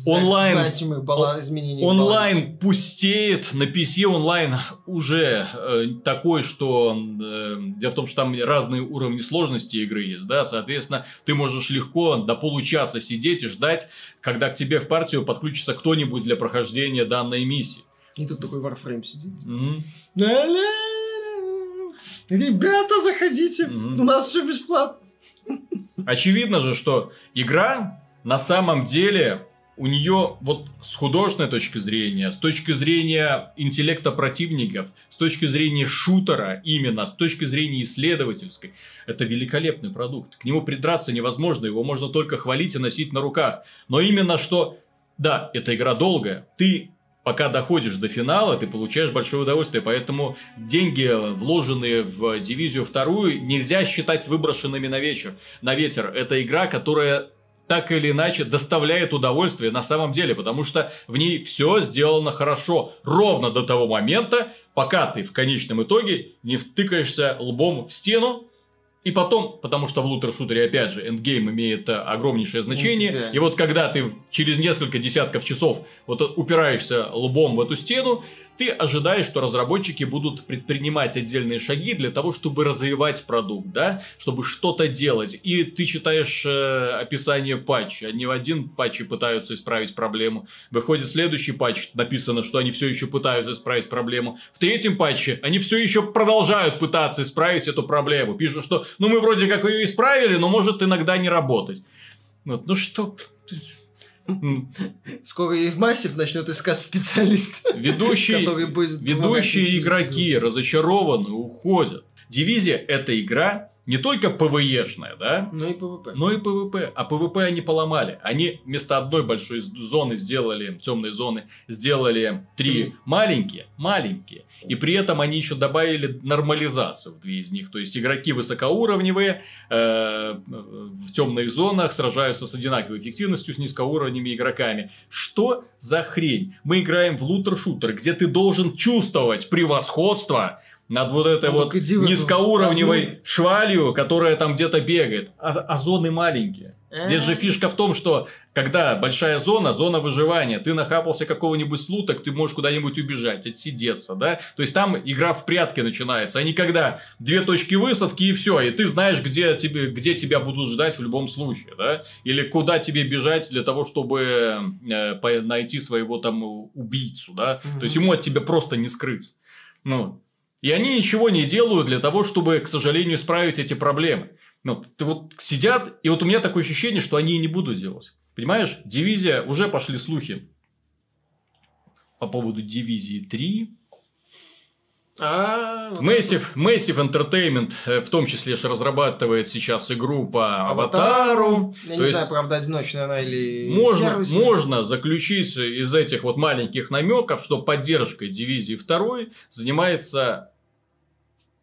онлайн, бала, онлайн пустеет, на PC онлайн уже э, такой, что э, дело в том, что там разные уровни сложности игры есть, да, соответственно, ты можешь легко до получаса сидеть и ждать, когда к тебе в партию подключится кто-нибудь для прохождения данной миссии. И тут такой Warframe сидит. Mm-hmm. Ребята, заходите, mm-hmm. у нас все бесплатно. Очевидно же, что игра на самом деле у нее вот с художественной точки зрения, с точки зрения интеллекта противников, с точки зрения шутера именно, с точки зрения исследовательской, это великолепный продукт. К нему придраться невозможно, его можно только хвалить и носить на руках. Но именно что, да, эта игра долгая, ты пока доходишь до финала, ты получаешь большое удовольствие. Поэтому деньги, вложенные в дивизию вторую, нельзя считать выброшенными на вечер. На ветер. Это игра, которая так или иначе доставляет удовольствие на самом деле, потому что в ней все сделано хорошо, ровно до того момента, пока ты в конечном итоге не втыкаешься лбом в стену, и потом, потому что в лутер-шутере, опять же, endgame имеет огромнейшее значение. И вот когда ты через несколько десятков часов вот упираешься лбом в эту стену, ты ожидаешь, что разработчики будут предпринимать отдельные шаги для того, чтобы развивать продукт, да, чтобы что-то делать. И ты читаешь э, описание патча, они в один патче пытаются исправить проблему. Выходит следующий патч, написано, что они все еще пытаются исправить проблему. В третьем патче они все еще продолжают пытаться исправить эту проблему. Пишут, что ну мы вроде как ее исправили, но может иногда не работать. Вот, ну что... Скоро и Massive начнет искать специалиста. Ведущие, Который будет ведущие игроки разочарованы, уходят. Дивизия – это игра не только ПВЕшная, да, Ну и ПВП. но и ПВП. А ПВП они поломали. Они вместо одной большой зоны сделали, темной зоны, сделали три Три. маленькие, маленькие. И при этом они еще добавили нормализацию в две из них. То есть игроки высокоуровневые э, в темных зонах сражаются с одинаковой эффективностью с низкоуровневыми игроками. Что за хрень? Мы играем в лутер-шутер, где ты должен чувствовать превосходство над вот этой Ну, вот низкоуровневой одну. швалью, которая там где-то бегает. А, а зоны маленькие. Здесь же Э. фишка в том, что когда большая зона, зона выживания, ты нахапался какого-нибудь слуток, ты можешь куда-нибудь убежать, отсидеться, да? То есть там игра в прятки начинается, а не когда две точки высадки и все, и ты знаешь, где, тебе, где тебя будут ждать в любом случае, да? Или куда тебе бежать для того, чтобы э, по- найти своего там убийцу, да? Мгм. То есть ему от тебя просто не скрыться. Ну, и они ничего не делают для того, чтобы, к сожалению, исправить эти проблемы. Ну, ты вот сидят, и вот у меня такое ощущение, что они и не будут делать. Понимаешь, дивизия, уже пошли слухи по поводу дивизии 3. А, Massive, Massive Entertainment, э, в том числе же разрабатывает сейчас игру по Аватару. Я То не знаю, правда, одиночная она или Можно, сервисная. можно заключить из этих вот маленьких намеков, что поддержкой дивизии 2 занимается,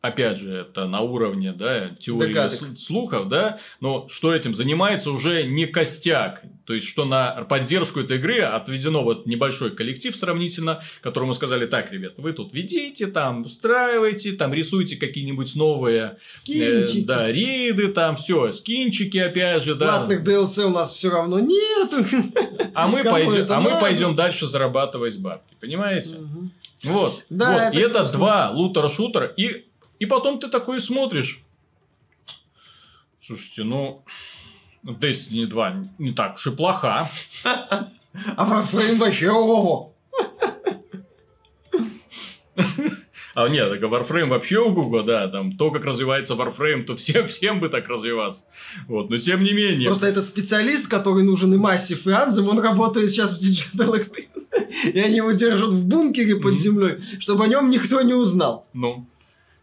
опять же, это на уровне да, теории Догадок. слухов, да, но что этим занимается уже не костяк. То есть, что на поддержку этой игры отведено вот небольшой коллектив сравнительно, которому сказали, так, ребят, вы тут ведите, там, устраивайте, там, рисуйте какие-нибудь новые э, Скинчики. да, рейды, там, все, скинчики, опять же, да. Платных DLC у нас все равно нету. А мы, пойдем, а мы пойдем дальше зарабатывать бабки. Понимаете? Вот. Да, вот. это И это два лутера-шутера. И, и потом ты такой смотришь. Слушайте, ну... Destiny 2 не так уж и плоха. А Warframe вообще ого. А нет, так Warframe вообще ого да, там то, как развивается Warframe, то всем, всем бы так развиваться. Вот, но тем не менее. Просто этот специалист, который нужен и Массив, и Анзем, он работает сейчас в Digital Extreme. И они его держат в бункере под землей, чтобы о нем никто не узнал. Ну,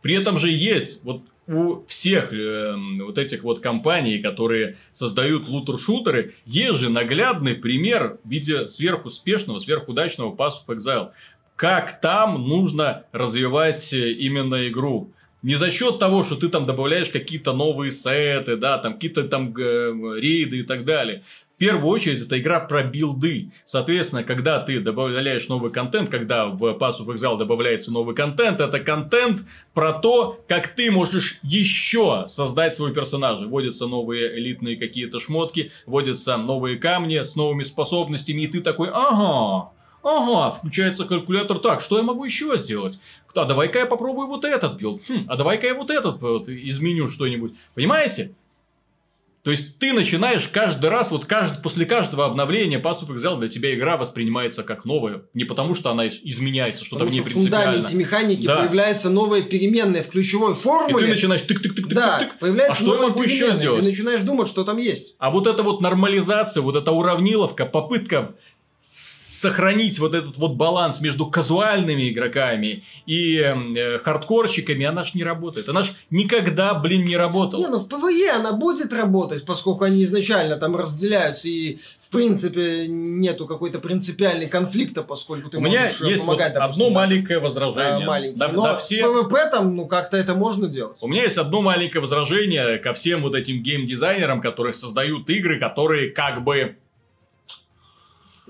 при этом же есть вот у всех э, вот этих вот компаний, которые создают лутер-шутеры, есть же наглядный пример в виде сверхуспешного, сверхудачного Pass of Exile. Как там нужно развивать э, именно игру. Не за счет того, что ты там добавляешь какие-то новые сеты, да, там какие-то там г- рейды и так далее. Первую очередь, это игра про билды. Соответственно, когда ты добавляешь новый контент, когда в Pass of Exile добавляется новый контент, это контент про то, как ты можешь еще создать свой персонаж. Вводятся новые элитные какие-то шмотки, вводятся новые камни с новыми способностями, и ты такой, ага, Ага, включается калькулятор. Так, что я могу еще сделать? А давай-ка я попробую вот этот билд. Хм, а давай-ка я вот этот вот изменю что-нибудь. Понимаете? То есть ты начинаешь каждый раз, вот каждый, после каждого обновления Path of Exile для тебя игра воспринимается как новая. Не потому, что она изменяется, что-то в ней что в принципиально. фундаменте механики Да. появляется новая переменная в ключевой И формуле. ты начинаешь тык-тык-тык-тык-тык. Да, появляется А что я могу еще сделать? Ты начинаешь думать, что там есть. А вот эта вот нормализация, вот эта уравниловка, попытка сохранить вот этот вот баланс между казуальными игроками и э, хардкорщиками, она ж не работает. Она ж никогда, блин, не работала. Не, ну в ПВЕ она будет работать, поскольку они изначально там разделяются и в принципе нету какой-то принципиальной конфликта, поскольку ты У меня можешь э, есть вот помогать, допустим, одно маленькое возражение. маленький. Да- Но да в все- ПВП там, ну как-то это можно делать. У меня есть одно маленькое возражение ко всем вот этим геймдизайнерам, которые создают игры, которые как бы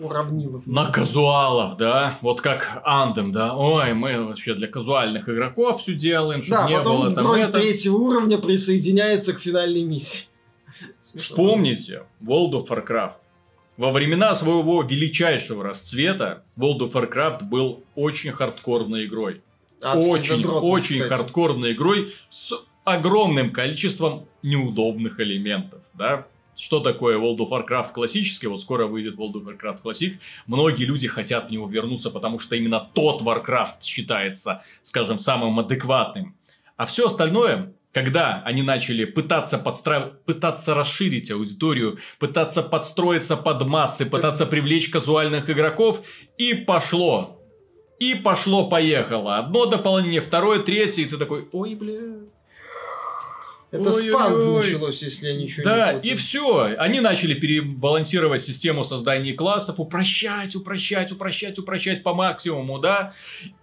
Уравнилов. на казуалов, да, вот как Anthem, да, ой, мы вообще для казуальных игроков все делаем, чтобы Да, не потом было там герой это. третьего уровня присоединяется к финальной миссии. Вспомните World of Warcraft. Во времена своего величайшего расцвета World of Warcraft был очень хардкорной игрой. Адский очень, задротный, очень кстати. хардкорной игрой с огромным количеством неудобных элементов, да? Что такое World of Warcraft классический? Вот скоро выйдет World of Warcraft Classic. Многие люди хотят в него вернуться, потому что именно тот Warcraft считается, скажем, самым адекватным. А все остальное когда они начали пытаться подстраивать, пытаться расширить аудиторию, пытаться подстроиться под массы, пытаться привлечь казуальных игроков, и пошло. И пошло-поехало. Одно дополнение, второе, третье, и ты такой, ой, бля. Это спам началось, если я ничего да, не Да, и все. Они начали перебалансировать систему создания классов, упрощать, упрощать, упрощать, упрощать по максимуму, да.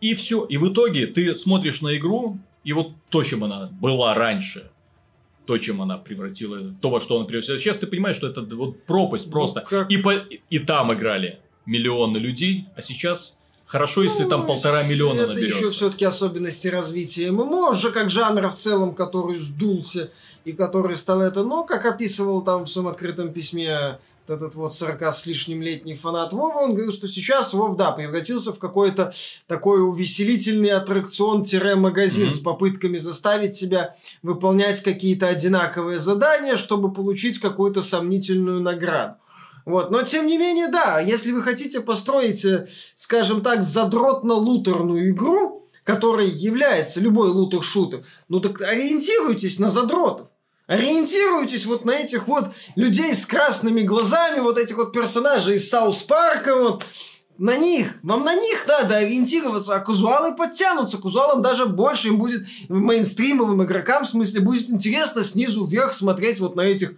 И все. И в итоге ты смотришь на игру, и вот то, чем она была раньше, то, чем она превратила, то, во что она превратилась. Сейчас ты понимаешь, что это вот пропасть ну, просто. Как... И, по, и там играли миллионы людей, а сейчас Хорошо, если ну, там полтора миллиона это наберется. Это еще все-таки особенности развития ММО, уже как жанра в целом, который сдулся и который стал это, но, как описывал там в своем открытом письме этот вот 40 с лишним летний фанат Вова, он говорил, что сейчас Вов, да, превратился в какой-то такой увеселительный аттракцион-магазин mm-hmm. с попытками заставить себя выполнять какие-то одинаковые задания, чтобы получить какую-то сомнительную награду. Вот. Но, тем не менее, да, если вы хотите построить, э, скажем так, задротно-лутерную игру, которой является любой лутер-шутер, ну так ориентируйтесь на задротов. Ориентируйтесь вот на этих вот людей с красными глазами, вот этих вот персонажей из Саус Парка, вот, на них, вам на них надо ориентироваться, а казуалы подтянутся, казуалам даже больше, им будет мейнстримовым игрокам, в смысле, будет интересно снизу вверх смотреть вот на этих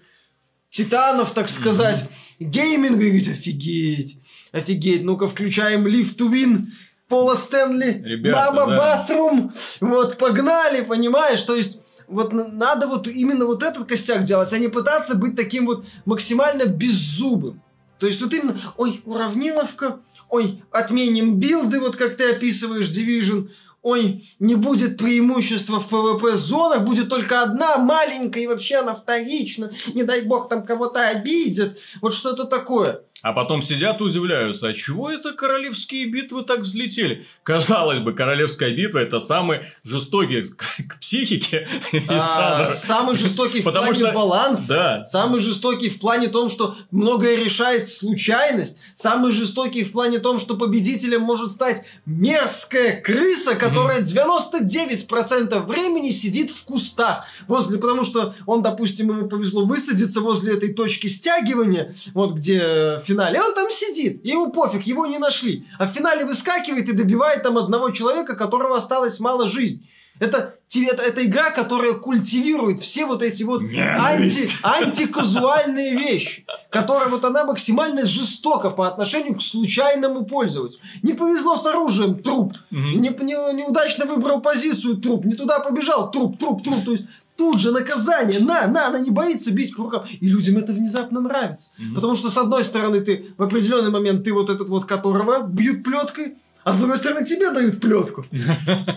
титанов, так сказать, mm-hmm. гейминг, и говорить, офигеть, офигеть, ну-ка включаем Live to Win, Пола Стэнли, Ребята, Мама да. Bathroom, вот погнали, понимаешь, то есть вот надо вот именно вот этот костяк делать, а не пытаться быть таким вот максимально беззубым. То есть вот именно, ой, уравниловка, ой, отменим билды, вот как ты описываешь Division, ой, не будет преимущества в ПВП-зонах, будет только одна маленькая, и вообще она вторична, не дай бог там кого-то обидит, вот что-то такое. А потом сидят и удивляются, а чего это королевские битвы так взлетели? Казалось бы, королевская битва это самый жестокий к психике. А, самый жестокий в плане что... баланса. Да. Самый жестокий в плане том, что многое решает случайность. Самый жестокий в плане том, что победителем может стать мерзкая крыса, которая 99% времени сидит в кустах. Возле, потому что он, допустим, ему повезло высадиться возле этой точки стягивания, вот где финале, он там сидит, и ему пофиг, его не нашли. А в финале выскакивает и добивает там одного человека, которого осталось мало жизни. Это, это, это игра, которая культивирует все вот эти вот анти, антиказуальные вещи. Которая вот она максимально жестока по отношению к случайному пользователю. Не повезло с оружием, труп. Угу. Не, не, неудачно выбрал позицию, труп. Не туда побежал, труп, труп, труп. То есть тут же наказание, на, на, она не боится бить по рукам. И людям это внезапно нравится. Mm-hmm. Потому что, с одной стороны, ты в определенный момент, ты вот этот вот, которого бьют плеткой, а с другой стороны, тебе дают плетку.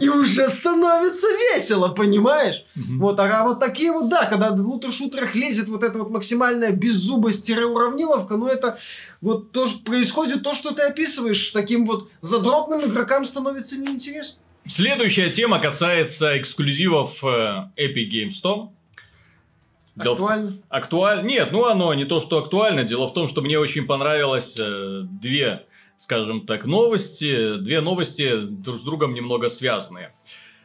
И уже становится весело, понимаешь? Вот, а вот такие вот, да, когда в лутер-шутерах лезет вот эта вот максимальная беззубость-уравниловка, ну это вот то, что происходит то, что ты описываешь. Таким вот задротным игрокам становится неинтересно. Следующая тема касается эксклюзивов э, Epic Games Store. Актуально? Актуально? Нет, ну оно не то, что актуально. Дело в том, что мне очень понравилось э, две, скажем так, новости. Две новости друг с другом немного связанные.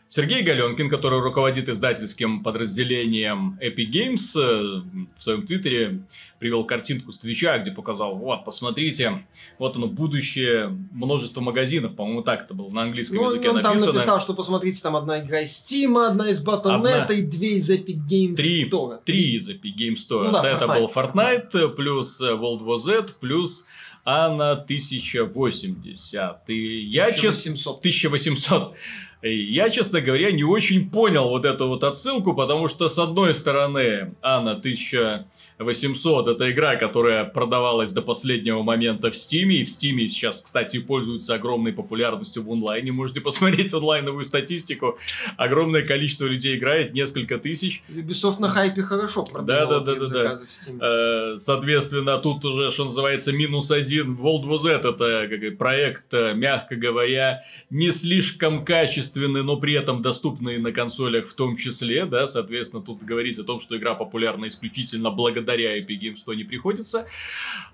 Сергей Галенкин, который руководит издательским подразделением Epic Games, э, в своем твиттере привел картинку с Твича, где показал, вот, посмотрите, вот оно, будущее множество магазинов, по-моему, так это было на английском ну, языке он написано. там написал, что посмотрите, там одна игра из Steam, одна из Battle.net одна... и две из Epic Games три, Store. Три из Epic Games Store. Ну, да, да, это был Fortnite, плюс э, World War Z, плюс Анна 1080. И я 1800. 1800. Я, честно говоря, не очень понял вот эту вот отсылку, потому что, с одной стороны, Анна 1000 800 это игра, которая продавалась до последнего момента в Стиме. И в Стиме сейчас, кстати, пользуется огромной популярностью в онлайне. Можете посмотреть онлайновую статистику. Огромное количество людей играет, несколько тысяч. Ubisoft на хайпе хорошо продавал да, да, да, да, да. Соответственно, тут уже, что называется, минус один. World War Z это как, проект, э, мягко говоря, не слишком качественный, но при этом доступный на консолях в том числе. Да, соответственно, тут говорить о том, что игра популярна исключительно благодаря благодаря Epic Games то не приходится.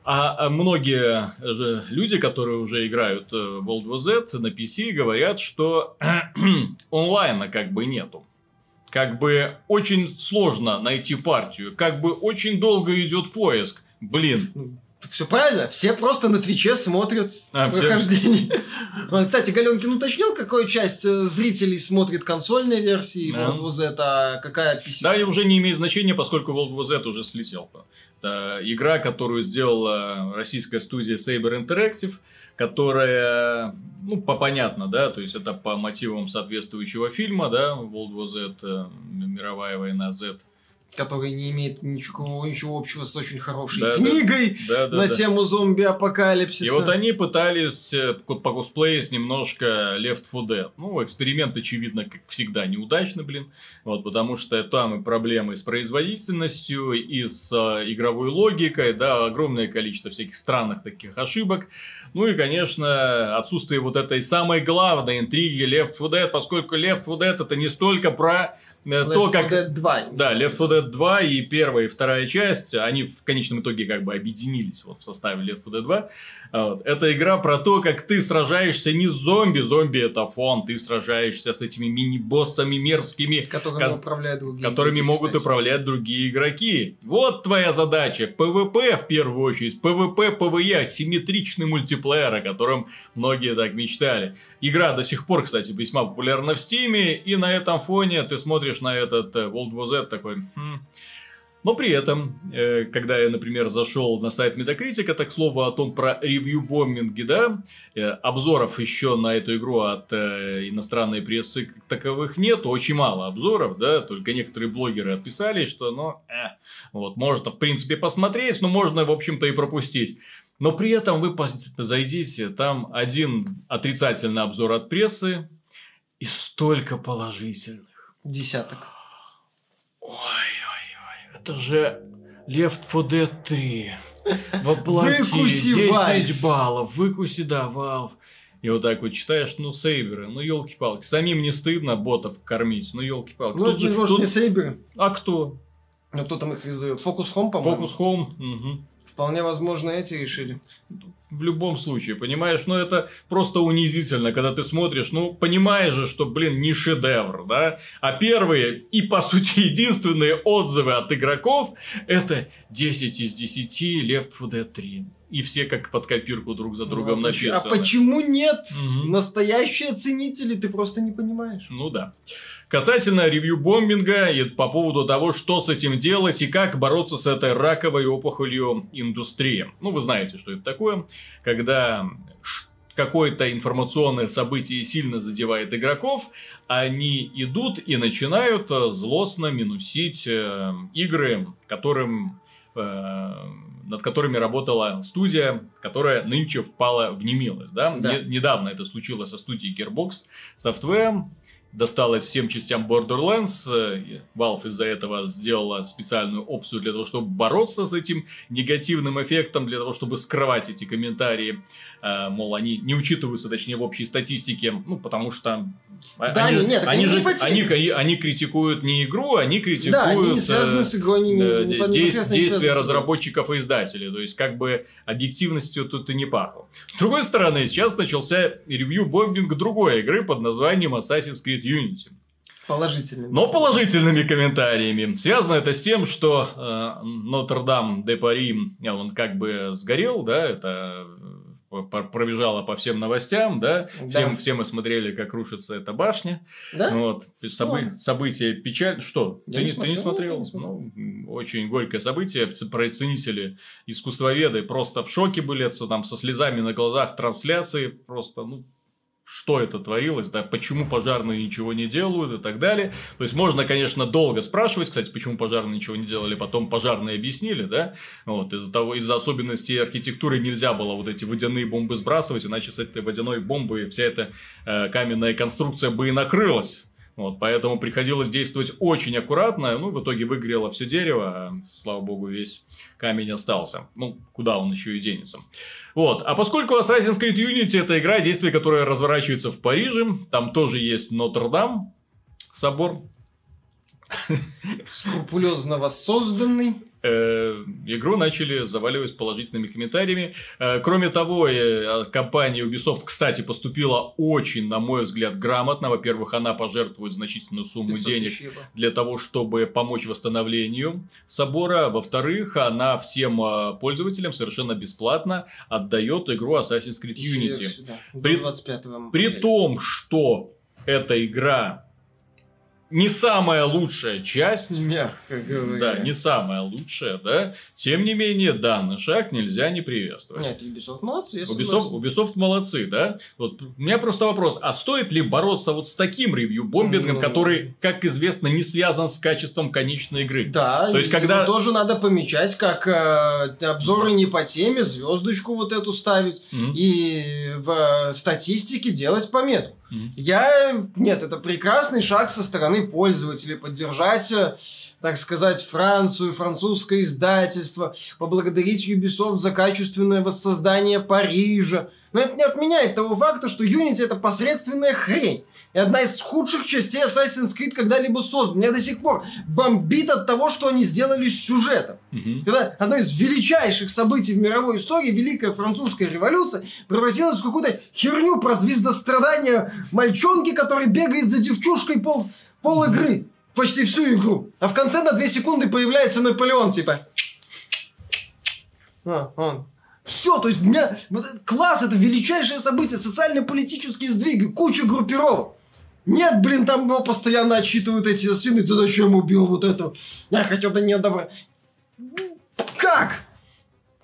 А, а многие же люди, которые уже играют в э, World War Z на PC, говорят, что онлайна как бы нету. как бы очень сложно найти партию, как бы очень долго идет поиск. Блин, все правильно, все просто на Твиче смотрят А, все- прохождение. Вот, Кстати, Галенкин уточнил, какую часть э, зрителей смотрит консольной версии Да. World War Z, а какая PC. Да, и уже не имеет значения, поскольку World War Z уже слетел. Это игра, которую сделала российская студия Saber Interactive, которая, ну, по понятно, да, то есть это по мотивам соответствующего фильма, да, World War Z, э, мировая война Z. который не имеет ничего, ничего общего с очень хорошей Да, книгой Да, да, на да. тему зомби-апокалипсиса. И вот они пытались э, ко- покосплеить немножко Left 4 Dead. Ну, эксперимент, очевидно, как всегда, неудачный, блин. Вот, потому что там и проблемы с производительностью, и с э, игровой логикой, да, огромное количество всяких странных таких ошибок. Ну и, конечно, отсутствие вот этой самой главной интриги Left 4 Dead, поскольку Left 4 Dead это не столько про Left то, 4 как... Dead 2. Да, Left 4 Dead 2 и первая и вторая часть, они в конечном итоге как бы объединились вот в составе Left 4 Dead 2. А вот. Это игра про то, как ты сражаешься не с зомби, зомби это фон, ты сражаешься с этими мини-боссами мерзкими, Которыми ко- управляют другие. которыми игроки, могут кстати. управлять другие игроки. Вот твоя задача. ПВП в первую очередь. ПВП, ПВЕ, симметричный мультиплеер, о котором многие так мечтали. Игра до сих пор, кстати, весьма популярна в Стиме, и на этом фоне ты смотришь на этот э, World War Z такой... «Хм». Но при этом, э, когда я, например, зашел на сайт Метакритика, так к слову о том про ревью-бомбинги, да, э, обзоров еще на эту игру от э, иностранной прессы таковых нет, очень мало обзоров, да, только некоторые блогеры отписались, что, ну, э, вот, можно, в принципе, посмотреть, но можно, в общем-то, и пропустить. Но при этом вы зайдите, там один отрицательный обзор от прессы и столько положительных. Десяток. Ой-ой-ой, это же Left 4 Dead 3. Воплоти Выкуси, 10 Valve. баллов, выкуси, да, Valve. И вот так вот читаешь, ну, сейберы, ну, елки-палки. Самим не стыдно ботов кормить, ну, елки-палки. Ну, это, может, не сейберы. А кто? Но кто там их издает? Фокус Home, по-моему? Focus Home? Мгм. Вполне возможно, эти решили. В любом случае, понимаешь, ну это просто унизительно, когда ты смотришь, ну понимаешь же, что, блин, не шедевр, да? А первые и, по сути, единственные отзывы от игроков это 10 из 10 Left 4 Dead 3. И все как под копирку друг за другом Ну, а поч- написаны. А почему нет? Мгм. Настоящие ценители ты просто не понимаешь. Ну да. Касательно ревью бомбинга и по поводу того, что с этим делать и как бороться с этой раковой опухолью индустрии. Ну, вы знаете, что это такое. Когда какое-то информационное событие сильно задевает игроков, они идут и начинают э, злостно минусить э, игры, которым э, над которыми работала студия, которая нынче впала в немилость. Да? Да. Не- недавно это случилось со студией Gearbox Software. Досталось всем частям Borderlands. Э, Valve из-за этого сделала специальную опцию для того, чтобы бороться с этим негативным эффектом, для того, чтобы скрывать эти комментарии. Э, Мол, они не учитываются, точнее, в общей статистике. Ну, потому что... а- Да, они, нет, так они они же не они, они, они критикуют не игру, они критикуют... да, они не э, связаны с игрой, они не, да, не- действ- не действия игрой. разработчиков и издателей. То есть, как бы объективностью тут и не пахло. С другой стороны, сейчас начался ревью-бомбинг другой игры под названием Assassin's Creed Unity. Положительный. Но положительными комментариями. Связано это с тем, что э, Нотр-Дам де Пари, э, он как бы сгорел, да, это э, по- всем новостям, да, Да. Всем, все мы смотрели, как рушится эта башня. Да? Вот. Собы- Ну. событие печаль. Что? Я ты, не не, ты не смотрел, смотрел? не смотрел. Ну, очень горькое событие. Ц- Про ценители, искусствоведы просто в шоке были. Там со слезами на глазах трансляции. Просто, ну, что это творилось, да, почему пожарные ничего не делают и так далее. То есть, можно, конечно, долго спрашивать, кстати, почему пожарные ничего не делали, потом пожарные объяснили, да, вот, из-за того, из-за особенностей архитектуры нельзя было вот эти водяные бомбы сбрасывать, иначе с этой водяной бомбой вся эта э, каменная конструкция бы и накрылась. Вот, поэтому приходилось действовать очень аккуратно. Ну, в итоге выгорело все дерево, а, слава богу, весь камень остался. Ну, куда он еще и денется. Вот. А поскольку Assassin's Creed Unity это игра, действие, которое разворачивается в Париже, там тоже есть Нотр-Дам, собор. Скрупулезно воссозданный. Э, игру начали заваливать положительными комментариями. Э, кроме того, э, компания Ubisoft, кстати, поступила очень, на мой взгляд, грамотно. Во-первых, она пожертвует значительную сумму денег для того, чтобы помочь восстановлению собора. Во-вторых, она всем пользователям совершенно бесплатно отдает игру Assassin's Creed Unity. При- До 25 При том, что эта игра не самая лучшая часть, Мягко говоря. да, не самая лучшая, да, тем не менее, данный шаг нельзя не приветствовать. Нет, Ubisoft молодцы, Ubisoft. Ubisoft молодцы, да? Вот у меня просто вопрос, а стоит ли бороться вот с таким ревью-бомбингом, Ну. который, как известно, не связан с качеством конечной игры? Да, То есть, когда- тоже надо помечать, как э, обзоры не по теме, звездочку вот эту ставить Мгм. и в э, статистике делать пометку. Я... Нет, это прекрасный шаг со стороны пользователей. Поддержать, э, так сказать, Францию, французское издательство. Поблагодарить Ubisoft за качественное воссоздание Парижа. Но это не отменяет того факта, что Unity это посредственная хрень. И одна из худших частей Assassin's Creed когда-либо создана. Меня до сих пор бомбит от того, что они сделали с сюжетом. Мгм. Когда одно из величайших событий в мировой истории, Великая Французская революция, превратилась в какую-то херню про звездострадание мальчонки, который бегает за девчушкой пол, пол игры. Почти всю игру. А в конце на две секунды появляется Наполеон, типа. А, он. Все, то есть у меня этот класс это величайшее событие, социально-политические сдвиги, куча группировок. Нет, блин, там его постоянно отчитывают эти ассасины, ты зачем убил вот эту? Я хотел до нее добра. Как?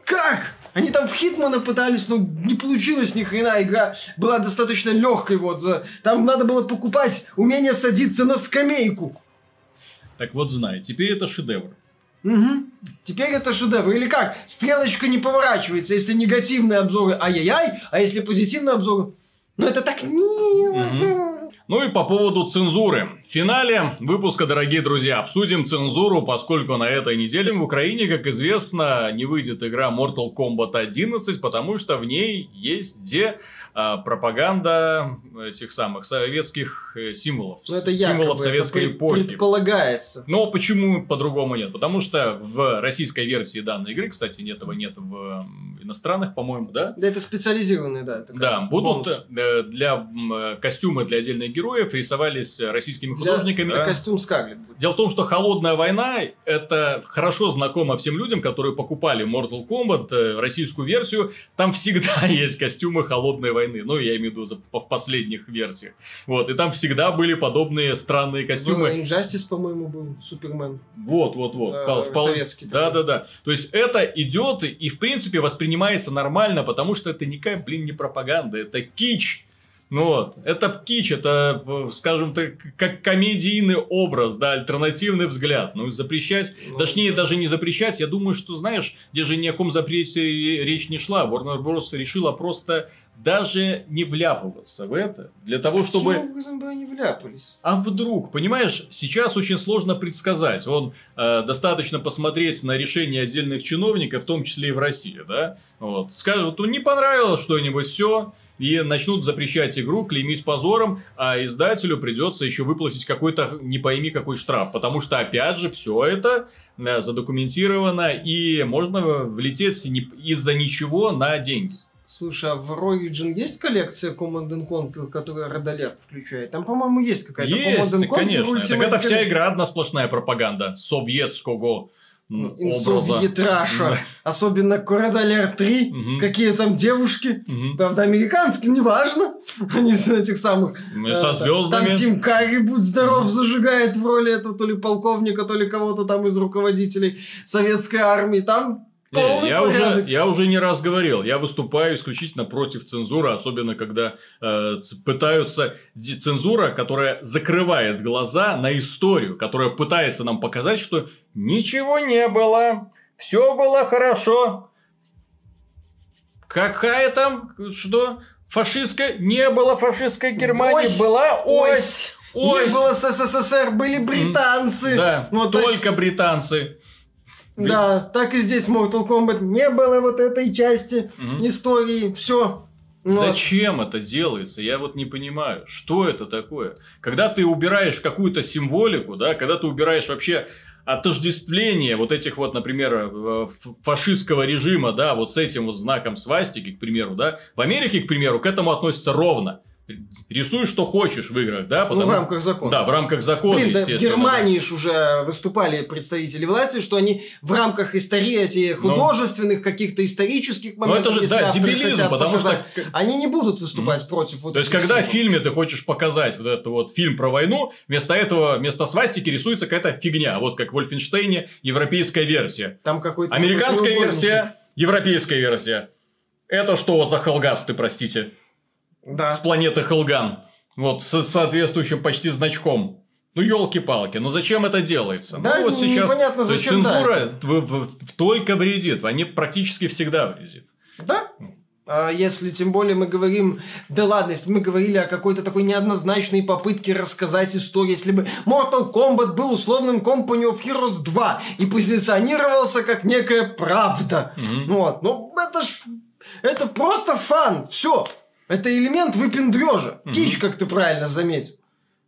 Как? Они там в Хитмана пытались, но не получилось ни хрена. Игра была достаточно легкой. Вот. Там надо было покупать умение садиться на скамейку. Так вот, знай, теперь это шедевр. Угу. Теперь это шедевр. Или как? Стрелочка не поворачивается, если негативные обзоры ай-яй-яй, а если позитивные обзоры... Ну это так мило. Ну и по поводу цензуры. В финале выпуска, дорогие друзья, обсудим цензуру, поскольку на этой неделе в Украине, как известно, не выйдет игра Mortal Kombat 11, потому что в ней есть где а, пропаганда этих самых советских э, символов. Ну это символов якобы, советской это эпохи. предполагается. Но почему по-другому нет? Потому что в российской версии данной игры, кстати, этого нет в иностранных, по-моему, да? Да, это специализированные, да. Да, будут бонус. э, для э, костюмы для отдельных героев рисовались э, российскими художниками. Это Да. костюм Скарлетт. Дело в том, что холодная война это хорошо знакомо всем людям, которые покупали Mortal Kombat, э, российскую версию. Там всегда есть костюмы холодной войны. Ну, я имею в виду в последних версиях. Вот, и там всегда были подобные странные костюмы. Injustice, по-моему, был Супермен. Вот, вот, вот. Э, Впол- советский Да, да, да. То есть это идет и в принципе воспринимается нормально, потому что это никакая, блин, не пропаганда, это кич. Ну вот, это кич, это, э, скажем так, как комедийный образ, да, альтернативный взгляд. Ну, запрещать, Ну, точнее, да. даже не запрещать, я думаю, что, знаешь, где же ни о ком запрете ре- речь не шла. Warner Bros. решила просто даже не вляпываться в это, для того, чтобы... Каким образом бы они вляпались? А вдруг, понимаешь, сейчас очень сложно предсказать. Он э, достаточно посмотреть на решения отдельных чиновников, в том числе и в России, да? Вот. Скажут, ну не понравилось что-нибудь, все, и начнут запрещать игру, клеймить позором, а издателю придется еще выплатить какой-то не пойми какой штраф, потому что опять же все это э, задокументировано и можно влететь из-за ничего на деньги. Слушай, а в Origin есть коллекция Command and Conquer, которая Red Alert включает? Там, по-моему, есть какая-то Есть, Command and Conquer конечно. Так это вся игра одна сплошная пропаганда советского м, образа. Совет Раша. Да. Особенно Alert 3. Мгм. Какие там девушки. Правда, американские, неважно. Они с этих самых... Мы э, Со там- звездами. Там Тим Карри, будь здоров, зажигает в роли этого то ли полковника, то ли кого-то там из руководителей советской армии. Там Не, я, уже, я уже не раз говорил, я выступаю исключительно против цензуры, особенно когда э, пытаются цензура, которая закрывает глаза на историю, которая пытается нам показать, что ничего не было, все было хорошо. Какая там, что? Фашистская? Не было фашистской Германии, Ось, была ось. Ось. Ось. Не было СССР, были британцы. Да, Вот так- только британцы. Да, так и здесь Mortal Kombat не было вот этой части Мгм. истории. Все. Зачем это делается? Я вот не понимаю, что это такое. Когда ты убираешь какую-то символику, да, когда ты убираешь вообще отождествление вот этих вот, например, э, фашистского режима, да, вот с этим вот знаком свастики, к примеру, да, в Америке, к примеру, к этому относятся ровно. Рисуй, что хочешь в играх, да, Ну, в рамках закона. Да, в рамках закона, Блин, да в Германии ж уже выступали представители власти, что они в рамках истории Ну. художественных, каких-то исторических Ну, моментов, это же, да, дебилизм, потому что- показать, они не будут выступать против вот То есть, когда в фильме ты хочешь показать вот этот вот фильм про войну, вместо этого, вместо свастики рисуется какая-то фигня. Вот как в Вольфенштейне европейская версия. Там какой-то Американская версия, европейская версия. Это что за Хелгасты, простите? С Да. планеты Хелган. Вот, с соответствующим почти значком. Ну, елки-палки, ну зачем это делается? Да, ну, вот сейчас непонятно, зачем, да, цензура в- только вредит, они практически всегда вредит. Да? А если тем более мы говорим, да ладно, если мы говорили о какой-то такой неоднозначной попытке рассказать историю, если бы Mortal Kombat был условным Company of Heroes 2 и позиционировался как некая правда. Мгм. Вот, ну это ж, это просто фан, все. Это элемент выпендрежа. Мгм. Кич, как ты правильно заметил.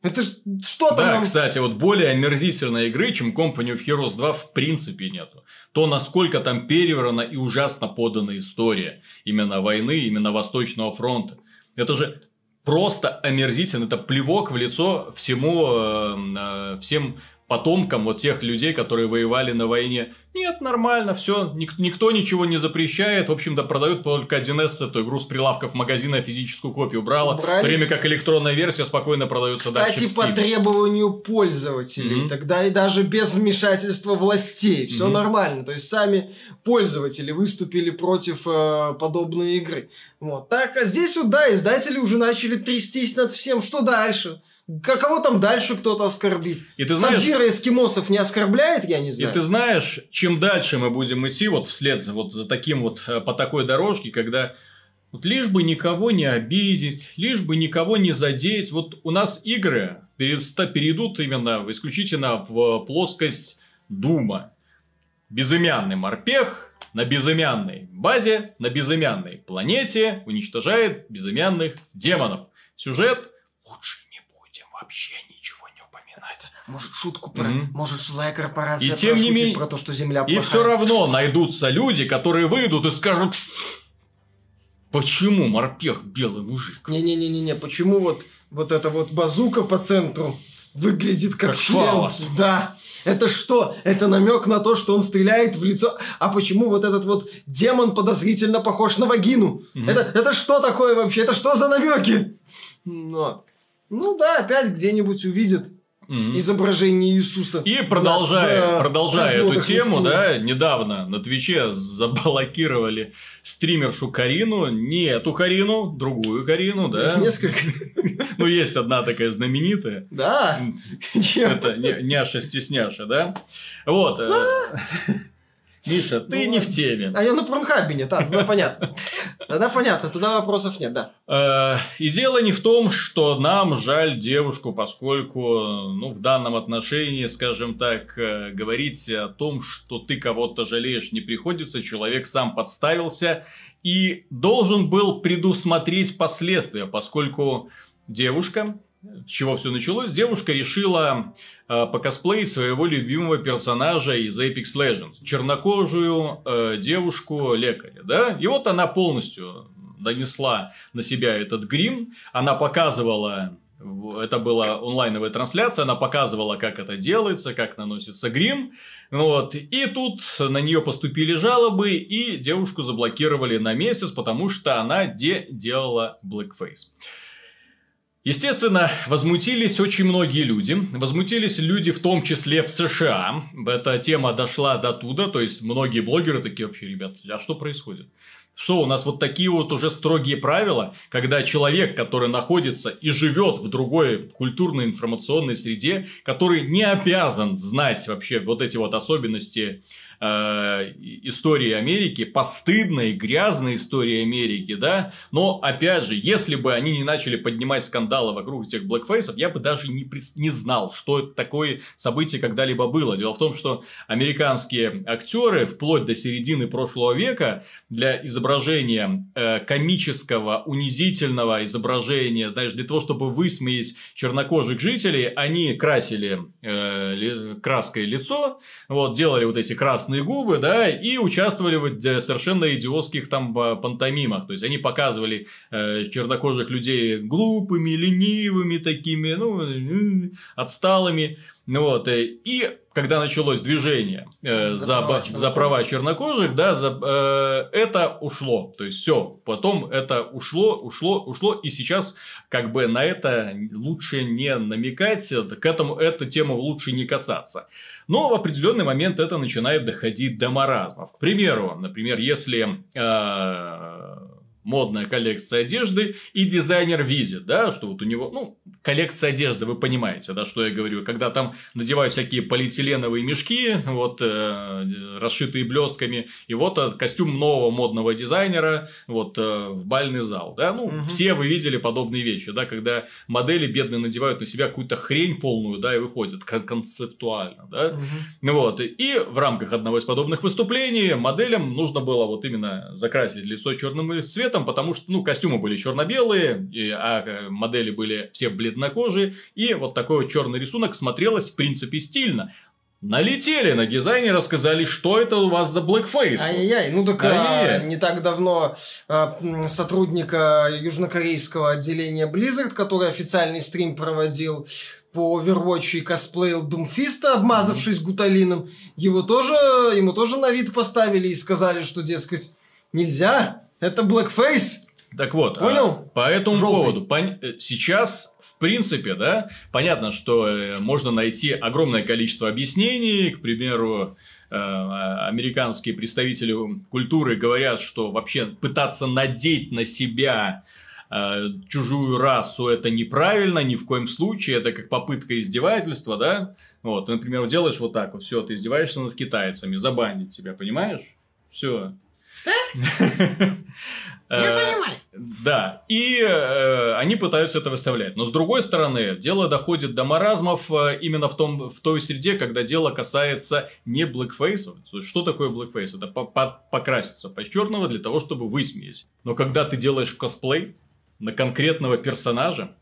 Это что там Да, нам... кстати, вот более омерзительной игры, чем Company of Heroes 2 в принципе нету. То, насколько там переверна и ужасно подана история именно войны, именно Восточного фронта. Это же просто омерзительно, это плевок в лицо всему, э, э, всем потомкам вот тех людей, которые воевали на войне. Нет, нормально, все, никто ничего не запрещает. В общем-то, продают только 1С, эту игру с прилавков магазина физическую копию брала. Убрали. В то время как электронная версия спокойно продается дальше Кстати, по требованию пользователей. Мгм. Тогда и даже без вмешательства властей. Все Мгм. нормально. То есть сами пользователи выступили против э, подобной игры. Вот. Так, а здесь вот, да, издатели уже начали трястись над всем. Что дальше? К- Кого там дальше кто-то оскорбит? И ты знаешь, Сабзира эскимосов не оскорбляет, я не И знаю. ты знаешь, чем дальше мы будем идти вот вслед за, вот за таким вот э, по такой дорожке, когда вот лишь бы никого не обидеть, лишь бы никого не задеть. Вот у нас игры перейдут именно исключительно в плоскость Дума. Безымянный морпех на безымянной базе, на безымянной планете уничтожает безымянных демонов. Сюжет лучше вообще ничего не упоминать. Может, шутку про... Мгм. Может, злая корпорация И тем не менее- про то, что Земля И плохая. все равно найдутся люди, которые выйдут и скажут, почему морпех белый мужик? Не-не-не-не, почему вот, вот эта вот базука по центру выглядит как, Как член? фалос. Да. Это что? Это намек на то, что он стреляет в лицо. А почему вот этот вот демон подозрительно похож на вагину? Мгм. Это, это что такое вообще? Это что за намеки? Но. Ну да, опять где-нибудь увидят Мгм. изображение Иисуса. И на- продолжая, в, продолжая эту на тему, да, недавно на Твиче заблокировали стримершу Карину, не эту Карину, другую Карину, да. Несколько. Ну, есть одна такая знаменитая. Да. Это не- няша-стесняша, да? Вот. Миша, ты Ну не в теме. А я на Порнхабе не, так, ну понятно. Тогда понятно, тогда вопросов нет, да. Э, И дело не в том, что нам жаль девушку, поскольку, ну, в данном отношении, скажем так, э, говорить о том, что ты кого-то жалеешь, не приходится. Человек сам подставился и должен был предусмотреть последствия, поскольку девушка, с чего все началось, девушка решила покосплеить своего любимого персонажа из Apex Legends. Чернокожую э, девушку-лекаря, да? И вот она полностью донесла на себя этот грим. Она показывала, это была онлайновая трансляция, она показывала, как это делается, как наносится грим. Вот. И тут на нее поступили жалобы, и девушку заблокировали на месяц, потому что она де делала blackface. Естественно, возмутились очень многие люди. Возмутились люди в том числе в США. Эта тема дошла до туда. То есть, многие блогеры такие вообще, ребят, а что происходит? Что, у нас вот такие вот уже строгие правила, когда человек, который находится и живет в другой культурной информационной среде, который не обязан знать вообще вот эти вот особенности э, истории Америки, постыдной, грязной истории Америки, да, но, опять же, если бы они не начали поднимать скандалы вокруг этих блэкфейсов, я бы даже не, не знал, что такое событие когда-либо было. Дело в том, что американские актеры вплоть до середины прошлого века для изображения э, комического, унизительного изображения, знаешь, для того, чтобы высмеять чернокожих жителей, они красили э, краской лицо, вот, делали вот эти красные губы, да, и участвовали в совершенно идиотских там э, пантомимах. То есть, они показывали э, чернокожих людей глупыми, ленивыми такими, ну, отсталыми. Вот, э, и когда началось движение э, за, за, права, за права чернокожих, да, за, э, это ушло. То есть все, потом это ушло, ушло, ушло, и сейчас как бы на это лучше не намекать, к этому эту тему лучше не касаться. Но в определенный момент это начинает доходить до маразмов. К примеру, например, если э, модная коллекция одежды, и дизайнер видит, да, что вот у него, ну, коллекция одежды, вы понимаете, да, что я говорю, когда там надевают всякие полиэтиленовые мешки, вот, э, расшитые блестками, и вот э, костюм нового модного дизайнера, вот, э, в бальный зал, да, ну, угу. все вы видели подобные вещи, да, когда модели бедные надевают на себя какую-то хрень полную, да, и выходят концептуально, да, угу. вот, и в рамках одного из подобных выступлений моделям нужно было вот именно закрасить лицо черным цветом, цветом, потому что, ну, костюмы были черно-белые, а э, модели были все бледнокожие, и вот такой вот черный рисунок смотрелось, в принципе, стильно. Налетели на дизайнера, сказали, что это у вас за блэкфейс. Ай-яй-яй, ну так а, не так давно а, сотрудника южнокорейского отделения Blizzard, который официальный стрим проводил по Overwatch и косплеил Думфиста, обмазавшись гуталином, его тоже, ему тоже на вид поставили и сказали, что, дескать, нельзя, это blackface. Так вот, Понял? А, по этому Желтый. поводу, пон... Э, сейчас, в принципе, да, понятно, что э, можно найти огромное количество объяснений, к примеру, э, американские представители культуры говорят, что вообще пытаться надеть на себя э, чужую расу это неправильно, ни в коем случае, это как попытка издевательства, да, вот, например, делаешь вот так вот, все, ты издеваешься над китайцами, забанить тебя, понимаешь? Все, я э, понимаю. Да, и э, они пытаются это выставлять. Но с другой стороны, дело доходит до маразмов э, именно в, том, в той среде, когда дело касается не блэкфейсов. Что такое блэкфейс? Это по -по покраситься по черного для того, чтобы высмеять. Но когда ты делаешь косплей на конкретного персонажа,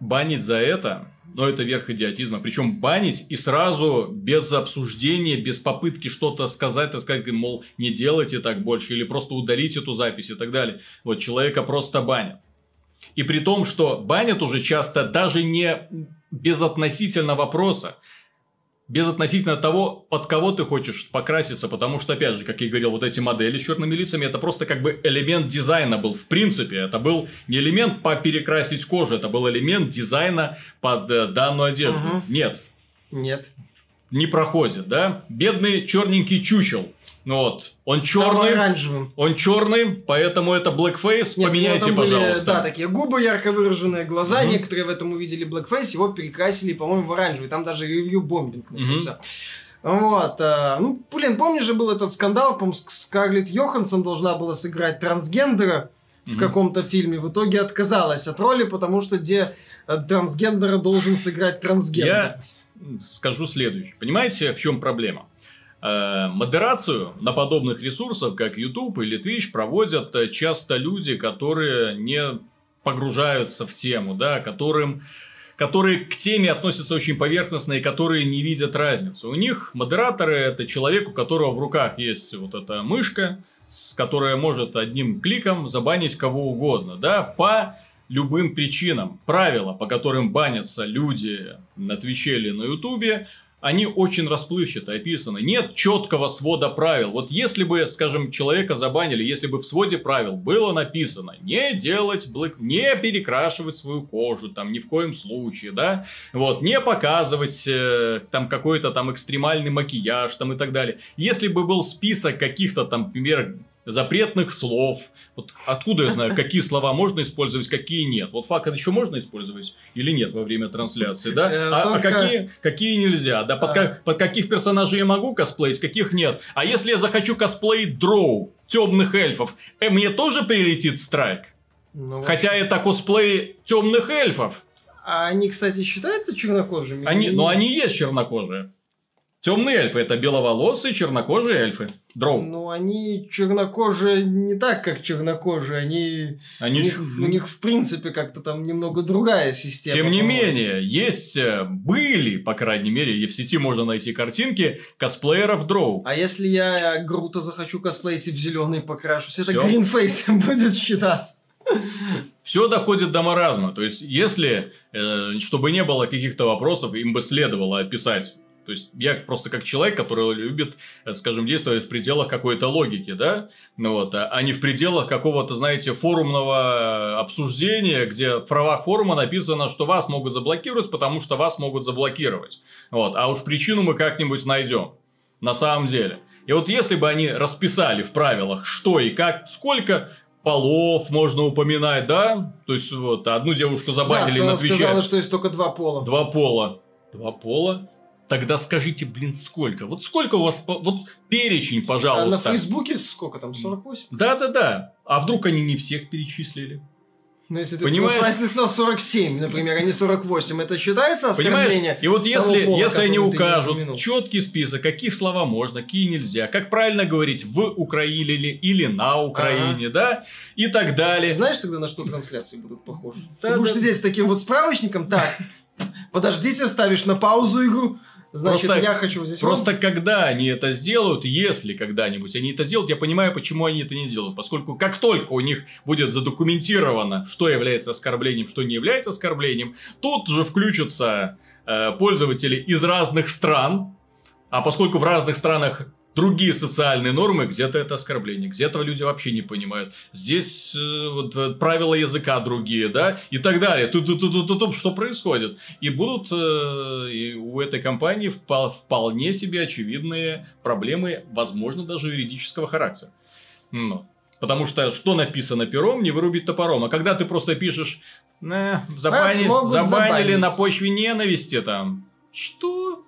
банить за это, но это верх идиотизма. Причем банить и сразу без обсуждения, без попытки что-то сказать, так сказать, мол, не делайте так больше, или просто удалить эту запись и так далее. Вот человека просто банят. И при том, что банят уже часто даже не без относительно вопроса без относительно того, под кого ты хочешь покраситься, потому что, опять же, как я говорил, вот эти модели с черными лицами, это просто как бы элемент дизайна был, в принципе, это был не элемент по перекрасить кожу, это был элемент дизайна под э, данную одежду. Угу. Нет. Нет. Не проходит, да? Бедный черненький чучел ну вот, он черный. оранжевым. Он черный, поэтому это blackface. Нет, Поменяйте, были, пожалуйста. Да, такие губы ярко выраженные, глаза. Угу. Некоторые в этом увидели blackface, его перекрасили, по-моему, в оранжевый. Там даже ревью бомбинг начался. Угу. Вот. А, ну, блин, помнишь же был этот скандал, по Скарлетт Йоханссон должна была сыграть трансгендера в каком-то фильме. В итоге отказалась от роли, потому что где э, трансгендера должен сыграть трансгендер. Я скажу следующее. Понимаете, в чем проблема? Э, модерацию на подобных ресурсах, как YouTube или Twitch, проводят э, часто люди, которые не погружаются в тему, да, которым которые к теме относятся очень поверхностно и которые не видят разницу. У них модераторы это человек, у которого в руках есть вот эта мышка, которая может одним кликом забанить кого угодно, да, по любым причинам. Правила, по которым банятся люди на Твиче или на Ютубе, они очень расплывчато описаны. Нет четкого свода правил. Вот если бы, скажем, человека забанили, если бы в своде правил было написано не делать блэк, не перекрашивать свою кожу, там, ни в коем случае, да, вот, не показывать э, там какой-то там экстремальный макияж, там и так далее. Если бы был список каких-то там, например, запретных слов. Вот откуда я знаю, какие слова можно использовать, какие нет? Вот факт еще можно использовать или нет во время трансляции, да? Э, А, а только- какие, какие нельзя? Да, под, А. под каких персонажей я могу косплеить, каких нет? А если я захочу косплеить дроу, темных эльфов, э, мне тоже прилетит страйк? Ну, вот. Хотя это косплей темных эльфов. А они, кстати, считаются чернокожими? Они, нет? они есть чернокожие. Темные эльфы это беловолосые чернокожие эльфы. Дроу. Ну, они чернокожие не так, как чернокожие. Они... Они у, них, у них, в принципе, как-то там немного другая система. Тем не менее, есть, э, были, по крайней мере, и в сети можно найти картинки косплееров дроу. А если я Грута захочу косплеить и в зеленый покрашусь, это гринфейсом будет считаться. Все доходит до маразма. То есть, если, э, чтобы не было каких-то вопросов, им бы следовало описать. То есть, я просто как человек, который любит, э, скажем, действовать в пределах какой-то логики, да, ну вот, а а не в пределах какого-то, знаете, форумного э, обсуждения, где в правах форума написано, что вас могут заблокировать, потому что вас могут заблокировать. Вот, а уж причину мы как-нибудь найдем. На самом деле. И вот если бы они расписали в правилах, что и как, сколько полов можно упоминать, да? То есть, вот, одну девушку забанили да, на Твиче. сказала, что есть только два пола. Два пола. Два пола? Тогда скажите, блин, сколько? Вот сколько у вас... Вот перечень, А на пожалуйста. Фейсбуке сколько там, 48? Да-да-да. А вдруг они не всех перечислили? Ну, если ты Понимаешь? сказал, если ты сказал 47, например, а не 48, это считается оскорбление? Понимаешь? И вот если, пола, если они укажут четкий список, каких слова можно, какие нельзя, как правильно говорить в Украине или, или на Украине, да, и так далее. знаешь тогда, на что трансляции будут похожи? Да, ты будешь да. сидеть с таким вот справочником, так, подождите, ставишь на паузу игру, значит, Просто- я хочу здесь... Просто когда они это сделают, если когда-нибудь они это сделают, я понимаю, почему они это не делают. Поскольку как только у них будет задокументировано, что является оскорблением, что не является оскорблением, тут же включатся э, пользователи из разных стран. А поскольку в разных странах другие социальные нормы, где-то это оскорбление, где-то люди вообще не понимают. Здесь э, вот, э, правила языка другие, да, и так далее. Тут, тут, тут, тут, тут, что происходит? И будут э, и у этой компании вполне себе очевидные проблемы, возможно, даже юридического характера. Ну, Потому что что написано пером, не вырубить топором. А когда ты просто пишешь, «Э, забани- забанили забанить». на почве ненависти там. Что?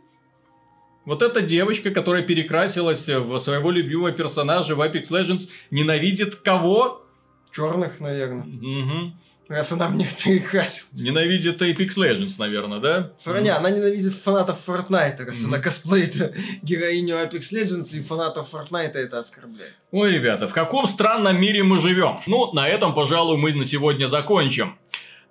Вот эта девочка, которая перекрасилась в своего любимого персонажа в Apex Legends, ненавидит кого? Черных, наверное. Мгм. Раз она мне перекрасила. Ненавидит Apex Legends, наверное, да? Франя, она ненавидит фанатов Fortnite, раз Мгм. она косплеит героиню Apex Legends, и фанатов Fortnite это оскорбляет. Ой, ребята, в каком странном мире мы живем? Ну, на этом, пожалуй, мы на сегодня закончим.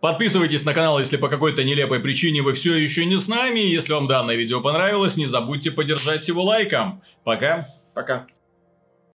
Подписывайтесь на канал, если по какой-то нелепой причине вы все еще не с нами. Если вам данное видео понравилось, не забудьте поддержать его лайком. Пока. Пока.